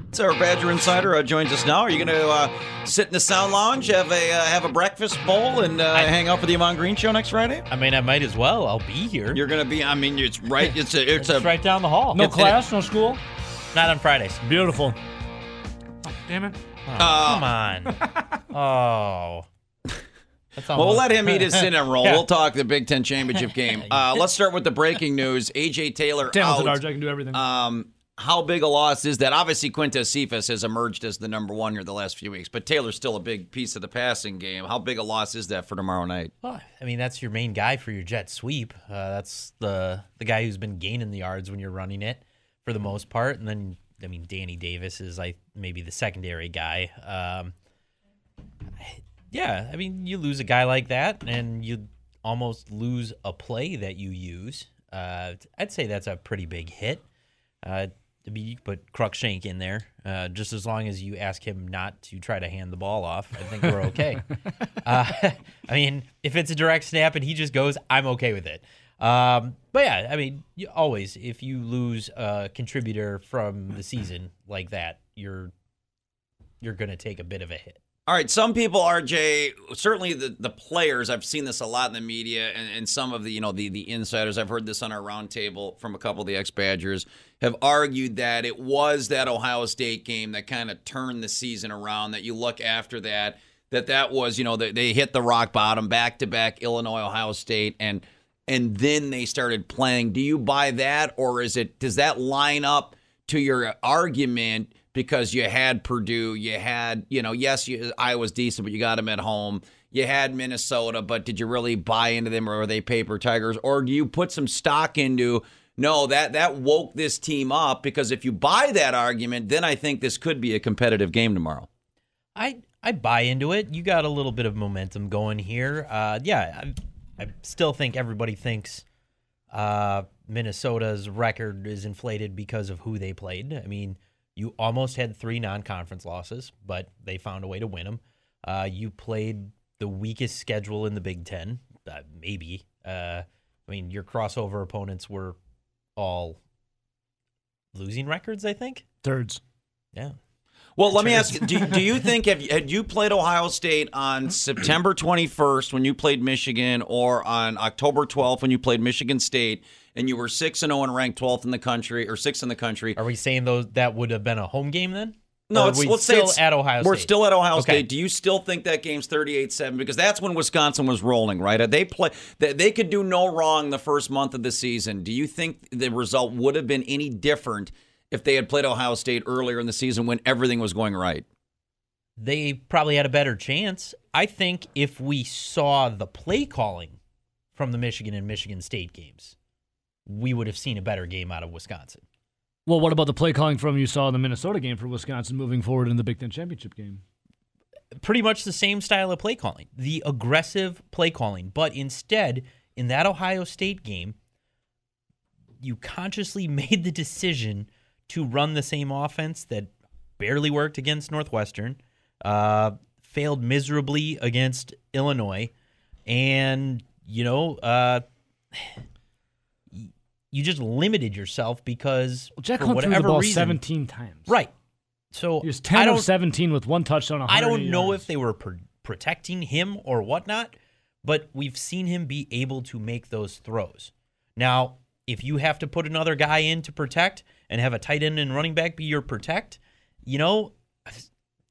It's our Badger Insider uh, joins us now. Are you going to uh, sit in the Sound Lounge, have a uh, have a breakfast bowl, and uh, hang out for the Ahman Green Show next Friday? I mean, I might as well. I'll be here. You're going to be. I mean, it's right. It's a. It's a. It's right down the hall. No It's- class, no school. Not on Fridays. Beautiful. Damn it. Oh, Uh, come on. Oh. Well, we'll let him eat his cinnamon roll. Yeah. We'll talk the Big Ten championship game. Uh, let's start with the breaking news. AJ Taylor Talented out. RJ can do everything. Um, how big a loss is that? Obviously, Quintez Cephas has emerged as the number one here the last few weeks, but Taylor's still a big piece of the passing game. How big a loss is that for tomorrow night? Well, I mean, that's your main guy for your jet sweep. Uh, that's the the guy who's been gaining the yards when you're running it for the most part. And then, I mean, Danny Davis is like maybe the secondary guy. Um, yeah, I mean, you lose a guy like that, and you almost lose a play that you use. Uh, I'd say that's a pretty big hit. Uh, I mean, you could put Cruikshank in there, uh, just as long as you ask him not to try to hand the ball off. I think we're okay. uh, I mean, if it's a direct snap and he just goes, I'm okay with it. Um, but yeah, I mean, you, always if you lose a contributor from the season like that, you're you're gonna take a bit of a hit. All right, some people, RJ, certainly the, the players, I've seen this a lot in the media and, and some of the, you know, the, the insiders, I've heard this on our roundtable from a couple of the ex-Badgers, have argued that it was that Ohio State game that kind of turned the season around, that you look after that, that that was, you know, they, they hit the rock bottom, back-to-back Illinois, Ohio State, and and then they started playing. Do you buy that, or is it, does that line up to your argument because you had Purdue, you had, you know, yes, you, Iowa's decent, but you got them at home. You had Minnesota, but did you really buy into them, or are they paper tigers? Or do you put some stock into? No, that that woke this team up because if you buy that argument, then I think this could be a competitive game tomorrow. I I buy into it. You got a little bit of momentum going here. Uh, yeah, I, I still think everybody thinks uh, Minnesota's record is inflated because of who they played. I mean, you almost had three non-conference losses, but they found a way to win them. Uh, you played the weakest schedule in the Big Ten, uh, maybe. Uh, I mean, your crossover opponents were all losing records. I think. Thirds. Yeah. Well, let me ask you: Do, do you think have you, had you played Ohio State on September 21st when you played Michigan, or on October 12th when you played Michigan State, and you were six and zero and ranked 12th in the country or sixth in the country? Are we saying those that would have been a home game then? No, Or are it's, we let's say still it's at Ohio We're State. still at Ohio Okay. State. Do you still think that game's 38-7 because that's when Wisconsin was rolling, right? They play they, they could do no wrong the first month of the season. Do you think the result would have been any different if they had played Ohio State earlier in the season when everything was going right? They probably had a better chance. I think if we saw the play calling from the Michigan and Michigan State games, we would have seen a better game out of Wisconsin. Well, what about the play calling from you saw in the Minnesota game for Wisconsin moving forward in the Big Ten championship game? Pretty much the same style of play calling, the aggressive play calling. But instead, in that Ohio State game, you consciously made the decision to run the same offense that barely worked against Northwestern, uh, failed miserably against Illinois, and you know, uh, you just limited yourself because Jack for Hunt threw the whatever ball reason, 17 times. right. So He was 10 don't of 17 with one touchdown. I don't know yards. if they were pr- protecting him or whatnot, but we've seen him be able to make those throws. Now, if you have to put another guy in to protect and have a tight end and running back be your protect, you know,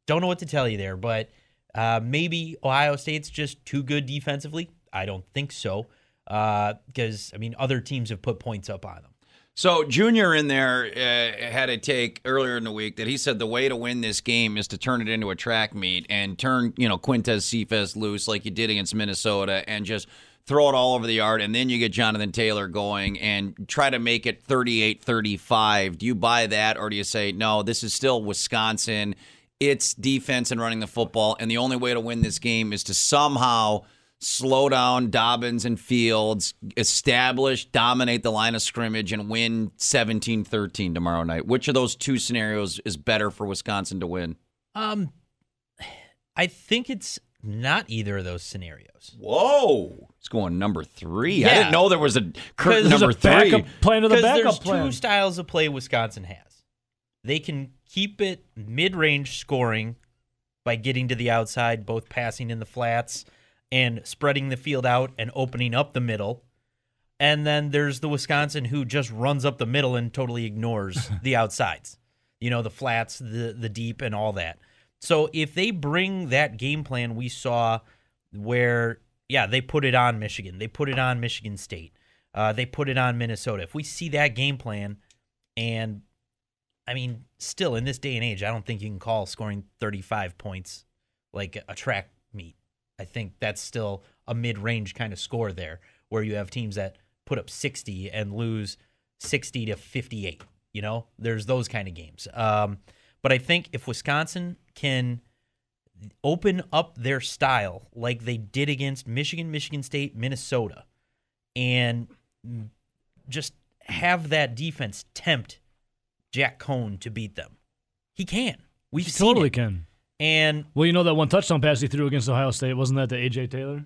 don't know what to tell you there. But uh, maybe Ohio State's just too good defensively. I don't think so. Because I mean other teams have put points up on them. So Junior in there uh, had a take earlier in the week that he said the way to win this game is to turn it into a track meet and turn you know Quintez Cephas loose like you did against Minnesota and just throw it all over the yard and then you get Jonathan Taylor going and try to make it 38-35. Do you buy that or do you say no, this is still Wisconsin. It's defense and running the football and the only way to win this game is to somehow slow down Dobbins and Fields, establish, dominate the line of scrimmage, and win 17 13 tomorrow night. Which of those two scenarios is better for Wisconsin to win? Um, I think it's not either of those scenarios. Whoa. It's going number three. I didn't know there was a cur- Because number There's a three. backup plan to the Because backup there's plan. two styles of play Wisconsin has. They can keep it mid-range scoring by getting to the outside, both passing in the flats and spreading the field out and opening up the middle. And then there's the Wisconsin who just runs up the middle and totally ignores the outsides. You know, the flats, the the deep and all that. So if they bring that game plan we saw where yeah, they put it on Michigan. They put it on Michigan State. Uh, they put it on Minnesota. If we see that game plan, and I mean, still in this day and age, I don't think you can call scoring 35 points like a track meet. I think that's still a mid range kind of score there, where you have teams that put up 60 and lose 60 to 58. You know, there's those kind of games. Um, but I think if Wisconsin can open up their style like they did against Michigan, Michigan State, Minnesota, and just have that defense tempt Jack Coan to beat them. He can. We've totally it. can. And Well, you know that one touchdown pass he threw against Ohio State wasn't that to AJ Taylor?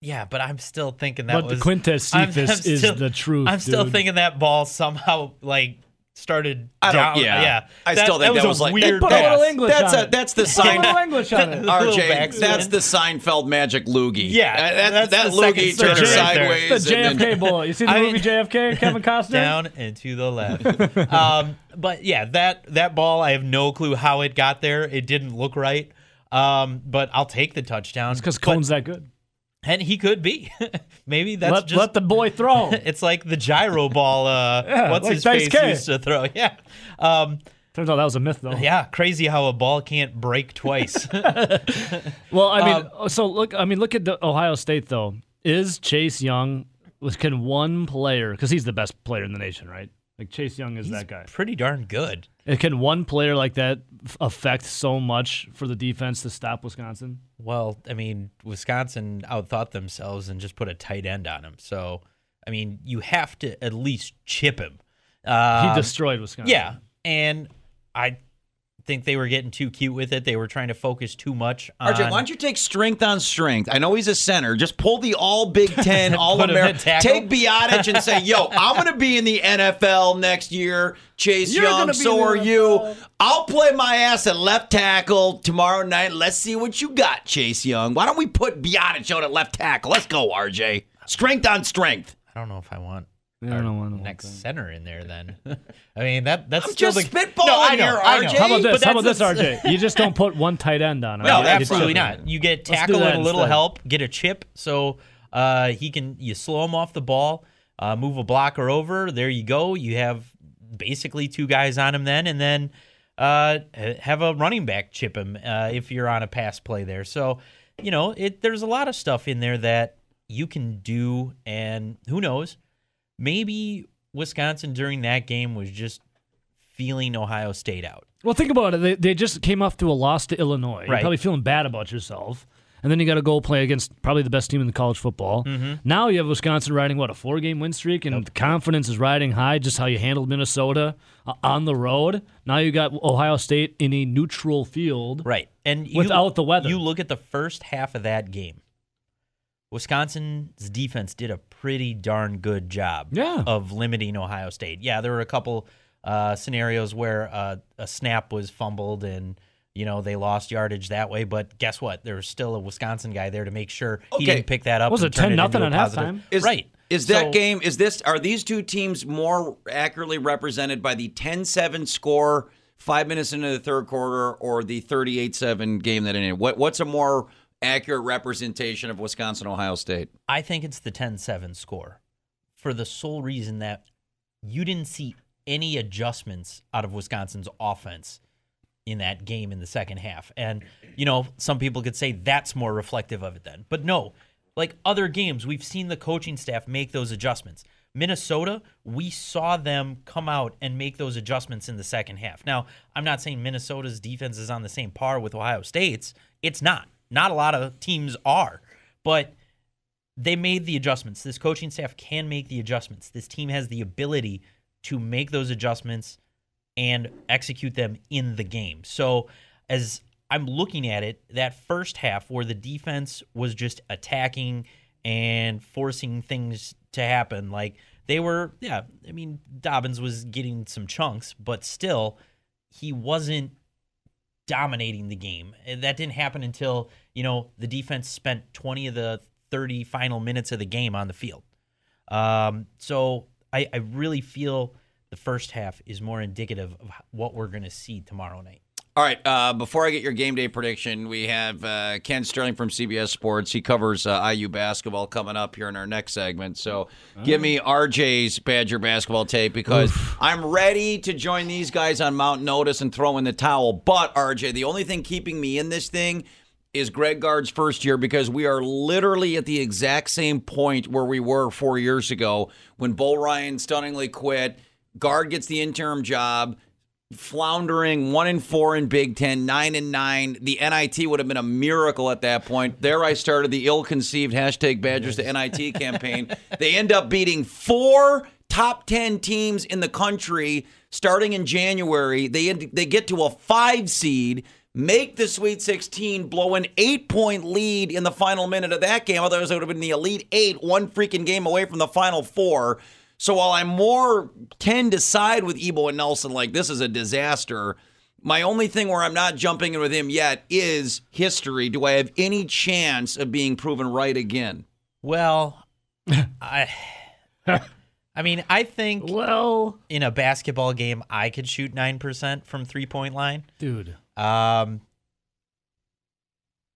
yeah, but I'm still thinking that but was the Quintez I'm- Cephas I'm is the truth. I'm still dude. thinking that ball somehow like started. I don't. down, yeah, yeah. I still think that was, a like weird. Put a little. English That's on a it. that's the Put a sign. little English on it. RJ, backspin. that's the Seinfeld magic loogie. Yeah, Uh, that, that's that the loogie string turns right sideways. the and then- JFK bullet. You see the I movie mean- JFK? Kevin Costner. down and to the left. um, but yeah, that that ball, I have no clue how it got there. It didn't look right. Um, but I'll take the touchdown. It's because But- that good. And he could be. Maybe that's Let, just let the boy throw. it's like the gyro ball. Uh, Yeah, what's like his face K. used to throw? Yeah. Um, Turns out that was a myth, though. yeah, crazy how a ball can't break twice. Well, I mean, Um, so look. I mean, look at the Ohio State though. Is Chase Young? Can one player? Because he's the best player in the nation, right? Like Chase Young is that guy. pretty darn good. And can one player like that affect so much for the defense to stop Wisconsin? Well, I mean, Wisconsin outthought themselves and just put a tight end on him. So, I mean, you have to at least chip him. He Um, destroyed Wisconsin. Yeah, and I think they were getting too cute with it. They were trying to focus too much on. RJ, why don't you take strength on strength? I know he's a center. Just pull the all Big Ten, all Put him American. at tackle? Take Biadasz and say, "Yo, I'm going to be in the NFL next year." Chase You're Young, so are NFL. you. I'll play my ass at left tackle tomorrow night. Let's see what you got, Chase Young. Why don't we put Biadasz out at left tackle? Let's go, RJ. Strength on strength. I don't know if I want Yeah, I don't want to next center in there. Then, I mean that that's I'm still just the, spitballing no, I know, here, I know. RJ. How about But this? How about this, RJ? You just don't put one tight end on him. No, You get absolutely not. You get Let's tackle that and a little instead. help, get a chip, so uh, he can you slow him off the ball, uh, move a blocker over. There you go. You have basically two guys on him then, and then uh, have a running back chip him uh, if you're on a pass play there. So you know it. There's a lot of stuff in there that you can do, and who knows, maybe Wisconsin during that game was just feeling Ohio State out. Well, think about it. They, they just came off to a loss to Illinois. You're Right. probably feeling bad about yourself. And then you got to go play against probably the best team in the college football. Mm-hmm. Now you have Wisconsin riding, what, a four game win streak? And confidence is riding high, just how you handled Minnesota uh, on the road. Now you got Ohio State in a neutral field. Right. And you, Without the weather. You look at the first half of that game. Wisconsin's defense did a pretty darn good job Yeah. of limiting Ohio State. Yeah, there were a couple uh, scenarios where uh, a snap was fumbled and you know they lost yardage that way, but guess what? There was still a Wisconsin guy there to make sure he Okay. didn't pick that up. Was and it turn 10 nothing a at positive- halftime? Is, right. Is that So- game, is this, are these two teams more accurately represented by the 10 7 score five minutes into the third quarter or the 38 7 game that ended? What, what's a more accurate representation of Wisconsin Ohio State? I think it's the 10-7 score for the sole reason that you didn't see any adjustments out of Wisconsin's offense in that game in the second half. And, you know, some people could say that's more reflective of it then. But no, like other games, we've seen the coaching staff make those adjustments. Minnesota, we saw them come out and make those adjustments in the second half. Now, I'm not saying Minnesota's defense is on the same par with Ohio State's. It's not. Not a lot of teams are. But they made the adjustments. This coaching staff can make the adjustments. This team has the ability to make those adjustments and execute them in the game. So, as I'm looking at it, that first half where the defense was just attacking and forcing things to happen, like they were, yeah, I mean, Dobbins was getting some chunks, but still, he wasn't dominating the game. That didn't happen until, you know, the defense spent 20 of the 30 final minutes of the game on the field. Um, so I, I really feel the first half is more indicative of what we're going to see tomorrow night. All right. Uh, before I get your game day prediction, we have uh, Ken Sterling from CBS Sports. He covers uh, IU basketball coming up here in our next segment. So give me RJ's Badger basketball tape because I'm ready to join these guys on Mount Notice and throw in the towel. But RJ, the only thing keeping me in this thing is Greg Gard's first year because we are literally at the exact same point where we were four years ago when Bo Ryan stunningly quit. Gard gets the interim job floundering one and four in Big Ten, nine and nine. The NIT would have been a miracle at that point. There I started the ill-conceived hashtag Badgers to NIT campaign. They end up beating four top ten teams in the country starting in January. They they get to a five seed. Make the Sweet 16, blow an eight point lead in the final minute of that game. Otherwise, it would have been the Elite Eight, one freaking game away from the Final Four. So while I more tend to side with Ebo and Nelson, like this is a disaster, my only thing where I'm not jumping in with him yet is history. Do I have any chance of being proven right again? Well, I I mean, I think well, in a basketball game I could shoot 9% from three-point line. dude. Um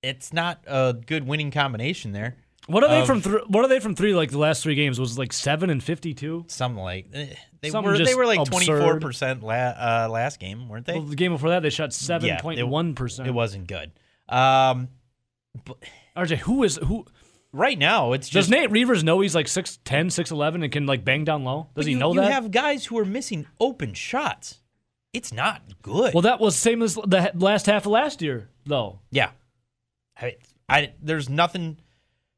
it's not a good winning combination there. What are they Of- from? Th- what are they from three? Like the last three games was like seven and fifty-two. Something like eh, they Something were they were like 24% la- uh, last game, weren't they? Well, the game before that they shot seven point one percent. It- percent. Wasn't good. Um RJ, who is who? right now it's Does just Nate Reuvers know he's like 6'10", 6'11", and can like bang down low? Does But he you, know that? you have guys who are missing open shots. It's not good. well, that was same as the last half of last year, though. yeah. I, I there's nothing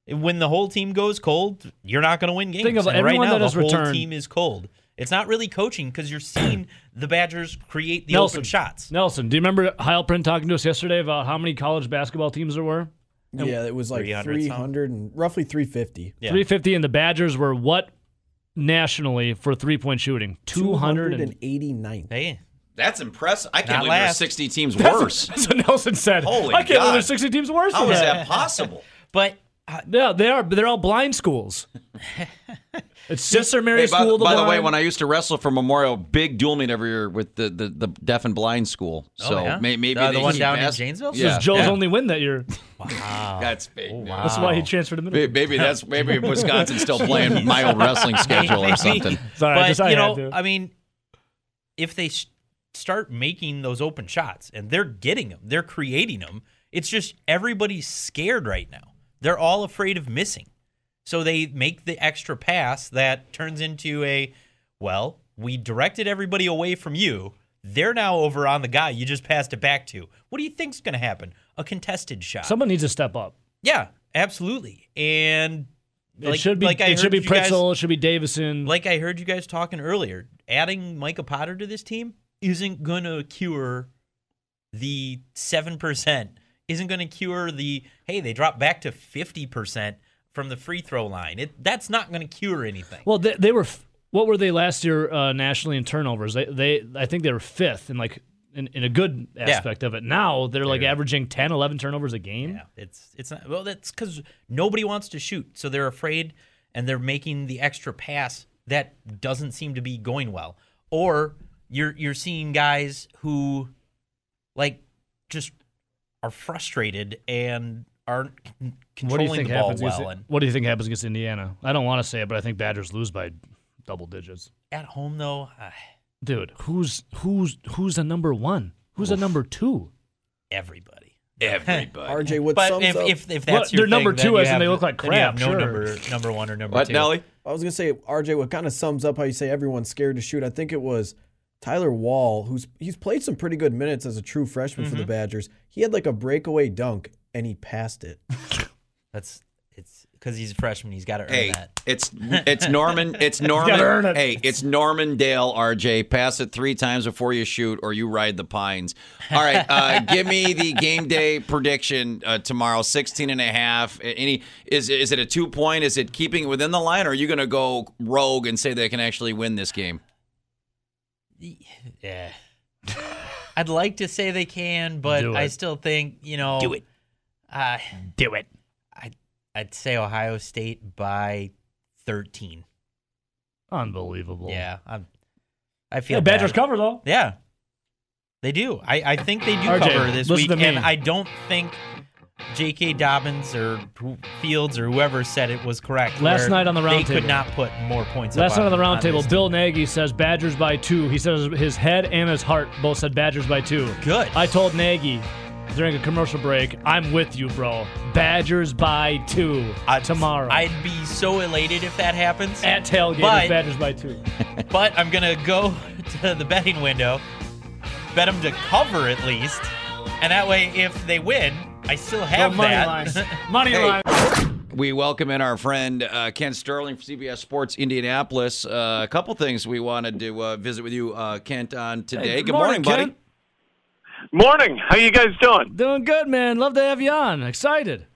when the whole team goes cold, you're not going to win games. Think of And everyone right now, that the whole returned. team is cold. It's not really coaching because you're seeing the Badgers create the Nelson open shots. Nelson, do you remember Heilprin talking to us yesterday about how many college basketball teams there were? Yeah, it was like 300 300 and roughly 350. Yeah. 350, and the Badgers were what nationally for three point shooting? 289. Hey, That's impressive. I can't Not believe there's last. 60 teams That's- worse. That's what Nelson said. Holy I can't believe there's 60 teams worse How than is that. that possible? but uh, Yeah, they are, they're all blind schools. it's Sister Mary Hey, by, School. of the by the way, when I used to wrestle for Memorial, big dual meet every year with the, the, the deaf and blind school. So oh, yeah? may, maybe Uh, the one keep down in Janesville? Yeah, was Joe's yeah. only win that year. wow. That's big. Oh, news. wow. That's why he transferred to May- Minnesota. Maybe that's maybe Wisconsin's still playing my old wrestling schedule or something. Sorry, but I just I you know, to. I mean, if they s- start making those open shots and they're getting them, they're creating them. It's just everybody's scared right now. They're all afraid of missing, so they make the extra pass that turns into a, well, we directed everybody away from you. They're now over on the guy you just passed it back to. What do you think's going to happen? A contested shot. Someone needs to step up. yeah, absolutely. And It like- should be. like I it should be you guys- it should be Davison. like I heard you guys talking earlier, adding Micah Potter to this team isn't going to cure the 7%, isn't going to cure the, hey, they dropped back to 50% from the free throw line. It That's not going to cure anything. well, they, they were. What were they last year uh, nationally in turnovers? They, they, I think they were fifth in like in, in a good aspect of it. Now they're like averaging 10, 11 turnovers a game. Yeah, it's it's not well. That's because nobody wants to shoot, so they're afraid, and they're making the extra pass that doesn't seem to be going well. Or you're you're seeing guys who, like, just are frustrated and aren't What do you controlling think the ball happens? well. against, and what do you think happens against Indiana? I don't want to say it, but I think Badgers lose by double digits. at home, though, I, Dude, who's who's who's the number one? Who's the number two? everybody. Everybody. RJ, what But sums if, up? if if Well, that's your they're number thing, then two you as in they look like then you have crap, no sure. number number one or number What, two. Nelly? I was gonna say, RJ, what kind of sums up how you say everyone's scared to shoot? I think it was Tyler Wahl, who's he's played some pretty good minutes as a true freshman for the Badgers. He had like a breakaway dunk and he passed it. That's it's because he's a freshman. He's got to earn Hey, that. it's it's Norman. It's Norman. earn it. Hey, it's Norman Dale. RJ, pass it three times before you shoot, or you ride the pines. All right, uh, give me the game day prediction uh, tomorrow. 16 and a half. Any is is it a two point? Is it keeping it within the line, or are you going to go rogue and say they can actually win this game? Yeah. I'd like to say they can, but I still think you know. Do it. Uh, Do it. I'd I'd say Ohio State by thirteen. Unbelievable. Yeah, I'm, I feel Yeah, Badgers bad. cover though. Yeah, they do. I, I think they do RJ, cover this week, and. I don't think J.K. Dobbins or Fields or whoever said it was correct. Last night on the they round could not put more points. Last night on the roundtable, Bill. Nagy says Badgers by two. He says his head and his heart both said Badgers by two. Good. I told Nagy during a commercial break, I'm with you, bro. Badgers by two I'd- tomorrow. I'd be so elated if that happens. At tailgate. But- Badgers by two. but I'm gonna go to the betting window, bet them to cover at least, and that way, if they win, I still have money that. line. Money Hey. line. We welcome in our friend uh, Ken Sterling from CBS Sports Indianapolis. Uh, a couple things we wanted to uh, visit with you, uh, Kent, on today. Hey, good, morning, buddy. Morning. How you guys doing? Doing good, man. Love to have you on. Excited.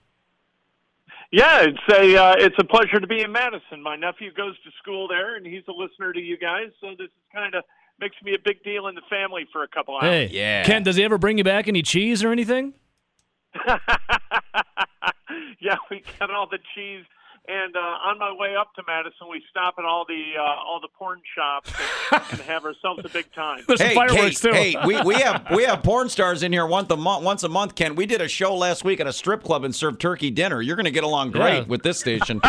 Yeah, it's a uh, it's a pleasure to be in Madison. My nephew goes to school there, and he's a listener to you guys. So this is kind of makes me a big deal in the family for a couple hours. Hey, Yeah. Kent, does he ever bring you back any cheese or anything? yeah, we got all the cheese. And uh, on my way up to Madison, we stop at all the uh, all the porn shops and, and have ourselves a big time. There's some Hey, fireworks hey, too. hey, we, we have we have porn stars in here once a month. Once a month, Ken. We did a show last week at a strip club and served turkey dinner. You're going to get along great Yeah. with this station.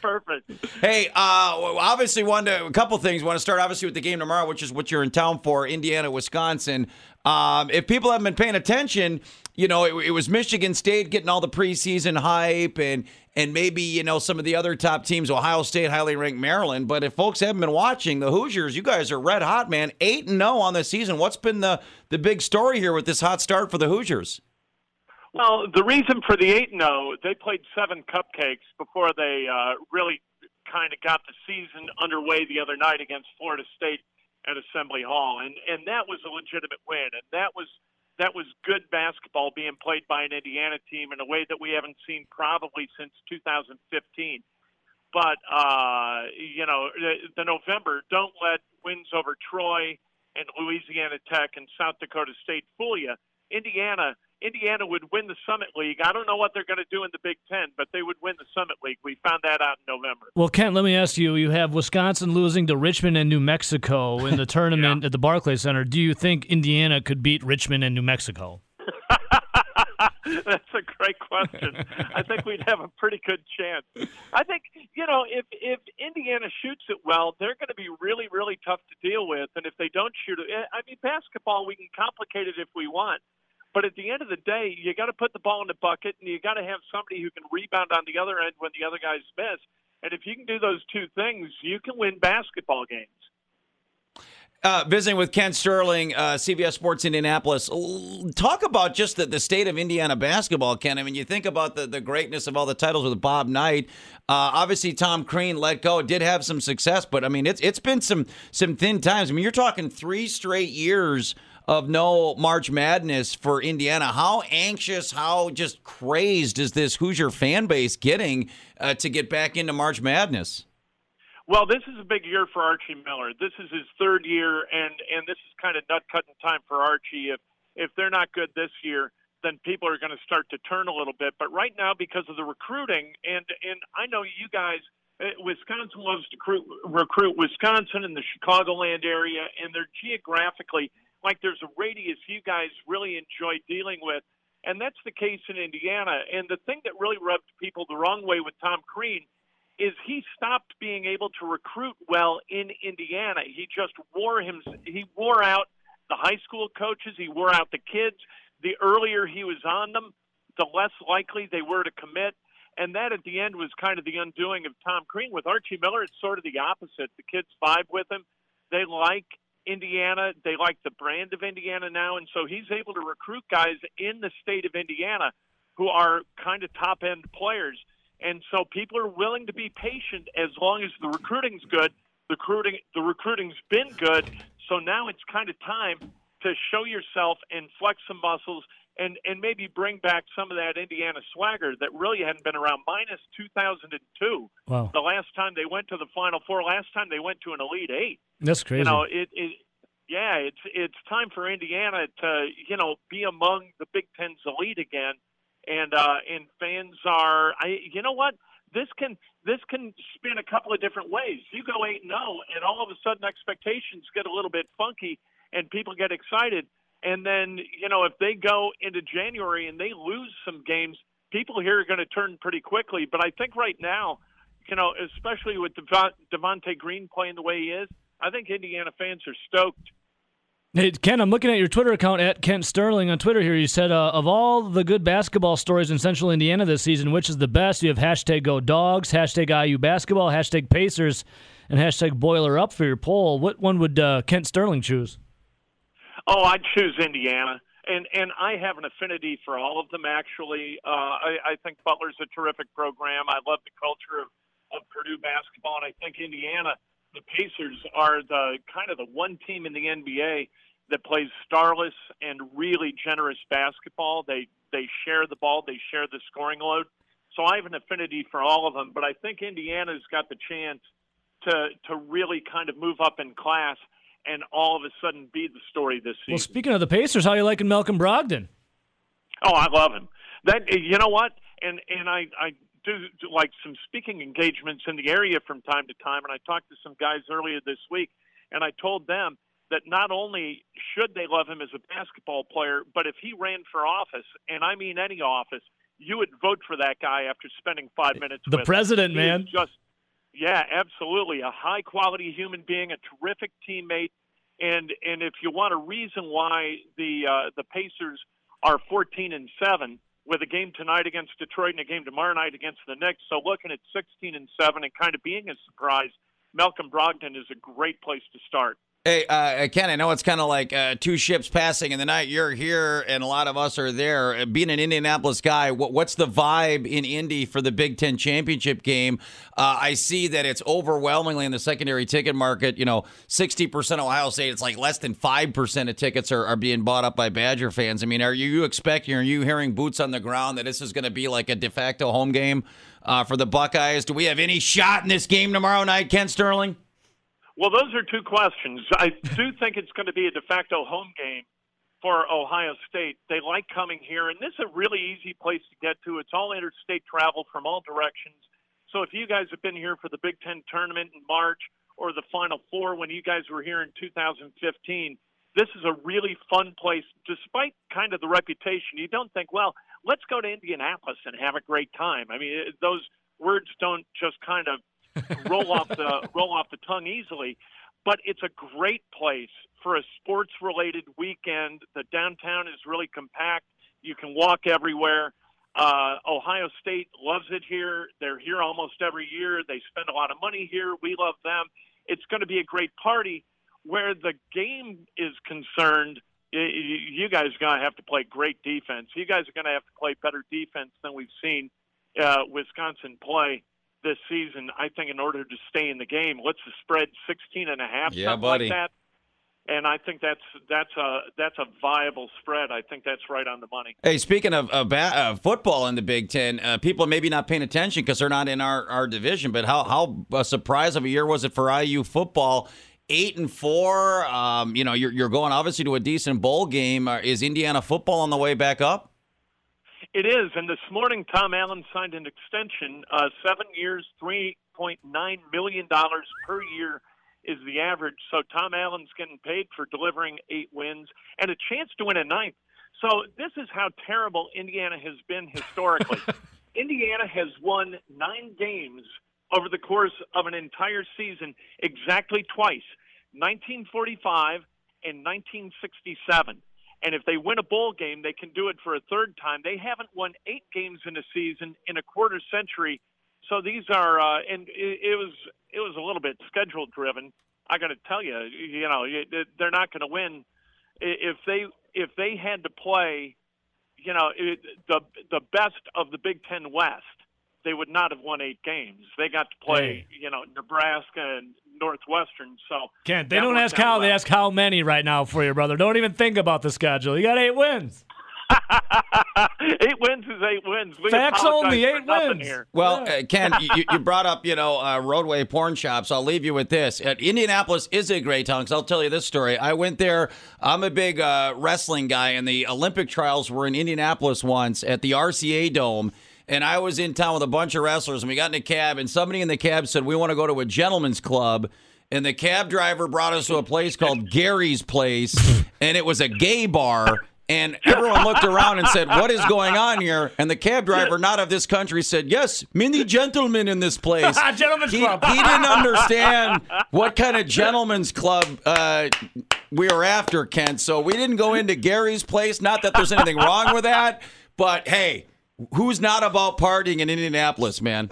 Perfect. hey, uh, obviously, one a couple things. Want to start obviously with the game tomorrow, which is what you're in town for, Indiana, Wisconsin. Um, if people haven't been paying attention, you know it, it was Michigan State getting all the preseason hype and. And maybe you know some of the other top teams, Ohio State, highly ranked Maryland. But if folks haven't been watching the Hoosiers, you guys are red hot, man. Eight and zero on the season. What's been the the big story here with this hot start for the Hoosiers? Well, the reason for the eight and zero, they played seven cupcakes before they uh, really kind of got the season underway the other night against Florida State at Assembly Hall, and and that was a legitimate win, and that was that was good basketball being played by an Indiana team in a way that we haven't seen probably since 2015. But uh, you know, the, the November don't let wins over Troy and Louisiana Tech and South Dakota State fool you. Indiana, Indiana would win the Summit League. I don't know what they're going to do in the Big Ten, but they would win the Summit League. We found that out in November. Well, Kent, let me ask you: You have Wisconsin losing to Richmond and New Mexico in the tournament at the Barclays Center. Do you think Indiana could beat Richmond and New Mexico? That's a great question. I think we'd have a pretty good chance. I think you know if if Indiana shoots it well, they're going to be really really tough to deal with. And if they don't shoot it, eh, I mean basketball we can complicate it if we want. But at the end of the day, you got to put the ball in the bucket, and you got to have somebody who can rebound on the other end when the other guys miss. And if you can do those two things, you can win basketball games. Uh, visiting with Ken Sterling, uh, CBS Sports Indianapolis. Talk about just the, the state of Indiana basketball, Ken. I mean, you think about the, the greatness of all the titles with Bob Knight. Uh, obviously, Tom Crean let go, did have some success, but I mean, it's it's been some some thin times. I mean, you're talking three straight years of no March Madness for Indiana. How anxious, how just crazed is this Hoosier fan base getting uh, to get back into March Madness? Well, this is a big year for Archie Miller. This is his third year, and and this is kind of nut cutting time for Archie. If if they're not good this year, then people are going to start to turn a little bit. But right now, because of the recruiting, and and I know you guys, uh, Wisconsin loves to recruit, recruit Wisconsin and the Chicagoland area, and they're geographically like there's a radius you guys really enjoy dealing with. And that's the case in Indiana. And the thing that really rubbed people the wrong way with Tom Crean is he stopped being able to recruit well in Indiana. He just wore him he wore out the high school coaches, he wore out the kids. The earlier he was on them, the less likely they were to commit. And that at the end was kind of the undoing of Tom Crean. With Archie Miller, it's sort of the opposite. The kids vibe with him. They like Indiana. They like the brand of Indiana now. And so he's able to recruit guys in the state of Indiana who are kind of top end players. And so people are willing to be patient as long as the recruiting's good. The recruiting, the recruiting's been good. So now it's kind of time to show yourself and flex some muscles and and maybe bring back some of that Indiana swagger that really hadn't been around. Minus 2002, Wow. the last time they went to the Final Four. Last time they went to an Elite Eight. That's crazy. You know, it, it yeah, it's it's time for Indiana to you know be among the Big Ten's elite again, and uh, and fans are I you know what this can this can spin a couple of different ways. You go eight and zero, and all of a sudden expectations get a little bit funky, and people get excited. And then you know if they go into January and they lose some games, people here are going to turn pretty quickly. But I think right now, you know, especially with Devon- Devonte Green playing the way he is, I think Indiana fans are stoked. Hey, Ken, I'm looking at your Twitter account at Kent Sterling on Twitter here. You said, uh, of all the good basketball stories in Central Indiana this season, which is the best? You have hashtag Go Dogs, hashtag IU Basketball, hashtag Pacers, and hashtag Boiler Up for your poll. What one would uh, Kent Sterling choose? Oh, I'd choose Indiana, and and I have an affinity for all of them. Actually, uh, I, I think Butler's a terrific program. I love the culture of, of Purdue basketball, and I think Indiana, the Pacers, are the kind of the one team in the NBA that plays starless and really generous basketball. They they share the ball, they share the scoring load. So I have an affinity for all of them, but I think Indiana's got the chance to to really kind of move up in class and all of a sudden be the story this season. Well, speaking of the Pacers, how are you liking Malcolm Brogdon? Oh, I love him. That you know what, and and I I do, do like some speaking engagements in the area from time to time, and I talked to some guys earlier this week, and I told them that not only should they love him as a basketball player, but if he ran for office, and I mean any office, you would vote for that guy after spending five minutes. The with president, him. Man. just yeah, absolutely, a high quality human being, a terrific teammate, and and if you want a reason why the uh, the Pacers are 14 and seven with a game tonight against Detroit and a game tomorrow night against the Knicks, so looking at 16 and seven and kind of being a surprise, Malcolm Brogdon is a great place to start. Hey, uh, Ken, I know it's kind of like uh, two ships passing in the night. You're here, and a lot of us are there. Uh, Being an Indianapolis guy, what, what's the vibe in Indy for the Big Ten championship game? Uh, I see that it's overwhelmingly in the secondary ticket market. You know, 60% Ohio State. It's like less than 5% of tickets are, are being bought up by Badger fans. I mean, are you expecting, are you hearing boots on the ground that this is going to be like a de facto home game uh, for the Buckeyes? Do we have any shot in this game tomorrow night, Ken Sterling? Well, those are two questions. I do think it's going to be a de facto home game for Ohio State. They like coming here, and this is a really easy place to get to. It's all interstate travel from all directions. So if you guys have been here for the Big Ten tournament in March or the Final Four when you guys were here in 2015, this is a really fun place. Despite kind of the reputation, you don't think, well, let's go to Indianapolis and have a great time. I mean, those words don't just kind of roll off the roll off the tongue easily. But it's a great place for a sports related weekend. The downtown is really compact. You can walk everywhere. Uh, Ohio State loves it here. They're here almost every year. They spend a lot of money here. We love them. It's going to be a great party. Where the game is concerned, you guys are going to have to play great defense. You guys are going to have to play better defense than we've seen uh, Wisconsin play this season. I think in order to stay in the game, let's spread 16 and a half, Yeah, something buddy. like that. And I think that's that's a that's a viable spread. I think that's right on the money. Hey, speaking of, of ba- uh, football in the Big Ten, uh, people maybe not paying attention because they're not in our, our division. But how how a surprise of a year was it for IU football? Eight and four. Um, you know, you're you're going obviously to a decent bowl game. Uh, is Indiana football on the way back up? It is, and this morning Tom Allen signed an extension, uh, seven years, three point nine million dollars per year is the average. So Tom Allen's getting paid for delivering eight wins and a chance to win a ninth. So this is how terrible Indiana has been historically. Indiana has won nine games over the course of an entire season exactly twice 1945 and 1967. And if they win a bowl game, they can do it for a third time. They haven't won eight games in a season in a quarter century. So these are, uh, and it, it was it was a little bit schedule driven. I got to tell you, you know, they're not going to win if they if they had to play, you know, it, the the best of the Big Ten West. They would not have won eight games. They got to play, you know, Nebraska and Northwestern. So Kent, they don't ask out how, they ask how many right now for you, brother. Don't even think about the schedule. You got eight wins. eight wins is eight wins. We Facts only, eight wins. Here. Well, uh, Ken, you, you brought up, you know, uh, roadway porn shops. I'll leave you with this. Uh, Indianapolis is a great town 'cause I'll tell you this story. I went there. I'm a big uh, wrestling guy, and the Olympic trials were in Indianapolis once at the RCA Dome. And I was in town with a bunch of wrestlers, and we got in a cab, and somebody in the cab said, We want to go to a gentleman's club. And the cab driver brought us to a place called Gary's Place, and it was a gay bar. And everyone looked around and said, What is going on here? And the cab driver, not of this country, said, Yes, many gentlemen in this place. Gentlemen's he, club. he didn't understand what kind of gentleman's club uh, we were after, Kent. So we didn't go into Gary's place. Not that there's anything wrong with that, but hey, who's not about partying in Indianapolis, man?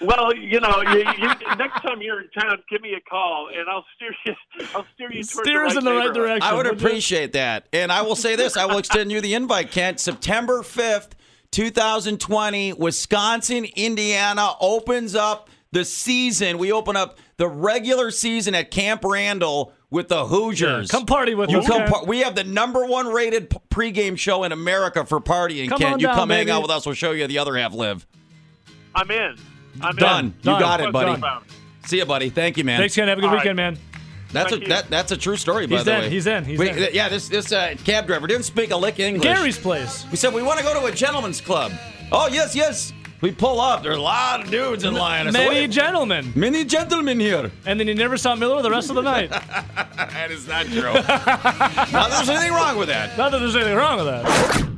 Well, you know, you, you, next time you're in town, give me a call, and I'll steer you. I'll steer you towards Steer us the right in the right direction. I would would you? appreciate that. And I will say this I will extend you the invite, Kent. September 5th, 2020, Wisconsin, Indiana opens up the season. We open up the regular season at Camp Randall with the Hoosiers. Come party with You us. come. Par- we have the number one rated p- pregame show in America for partying. Come Kent, on you down, come hang out with us. We'll show you the other half live. I'm in. I'm Done. in. You Done. got it, buddy. Done. See you, buddy. Thank you, man. Thanks, Ken. Have a good All right. weekend, man. That's Thank a that, that's a true story, by He's the in. way. He's in. He's We- in. Yeah, this this uh, cab driver didn't speak a lick English. Gary's place. We said we want to go to a gentleman's club. Oh yes, yes. We pull up. There's a lot of dudes in line. I said, Many "Wait, gentlemen. many gentlemen here. And then you never saw Miller the rest of the night. that is not true. Not that there's anything wrong with that. Not that there's anything wrong with that.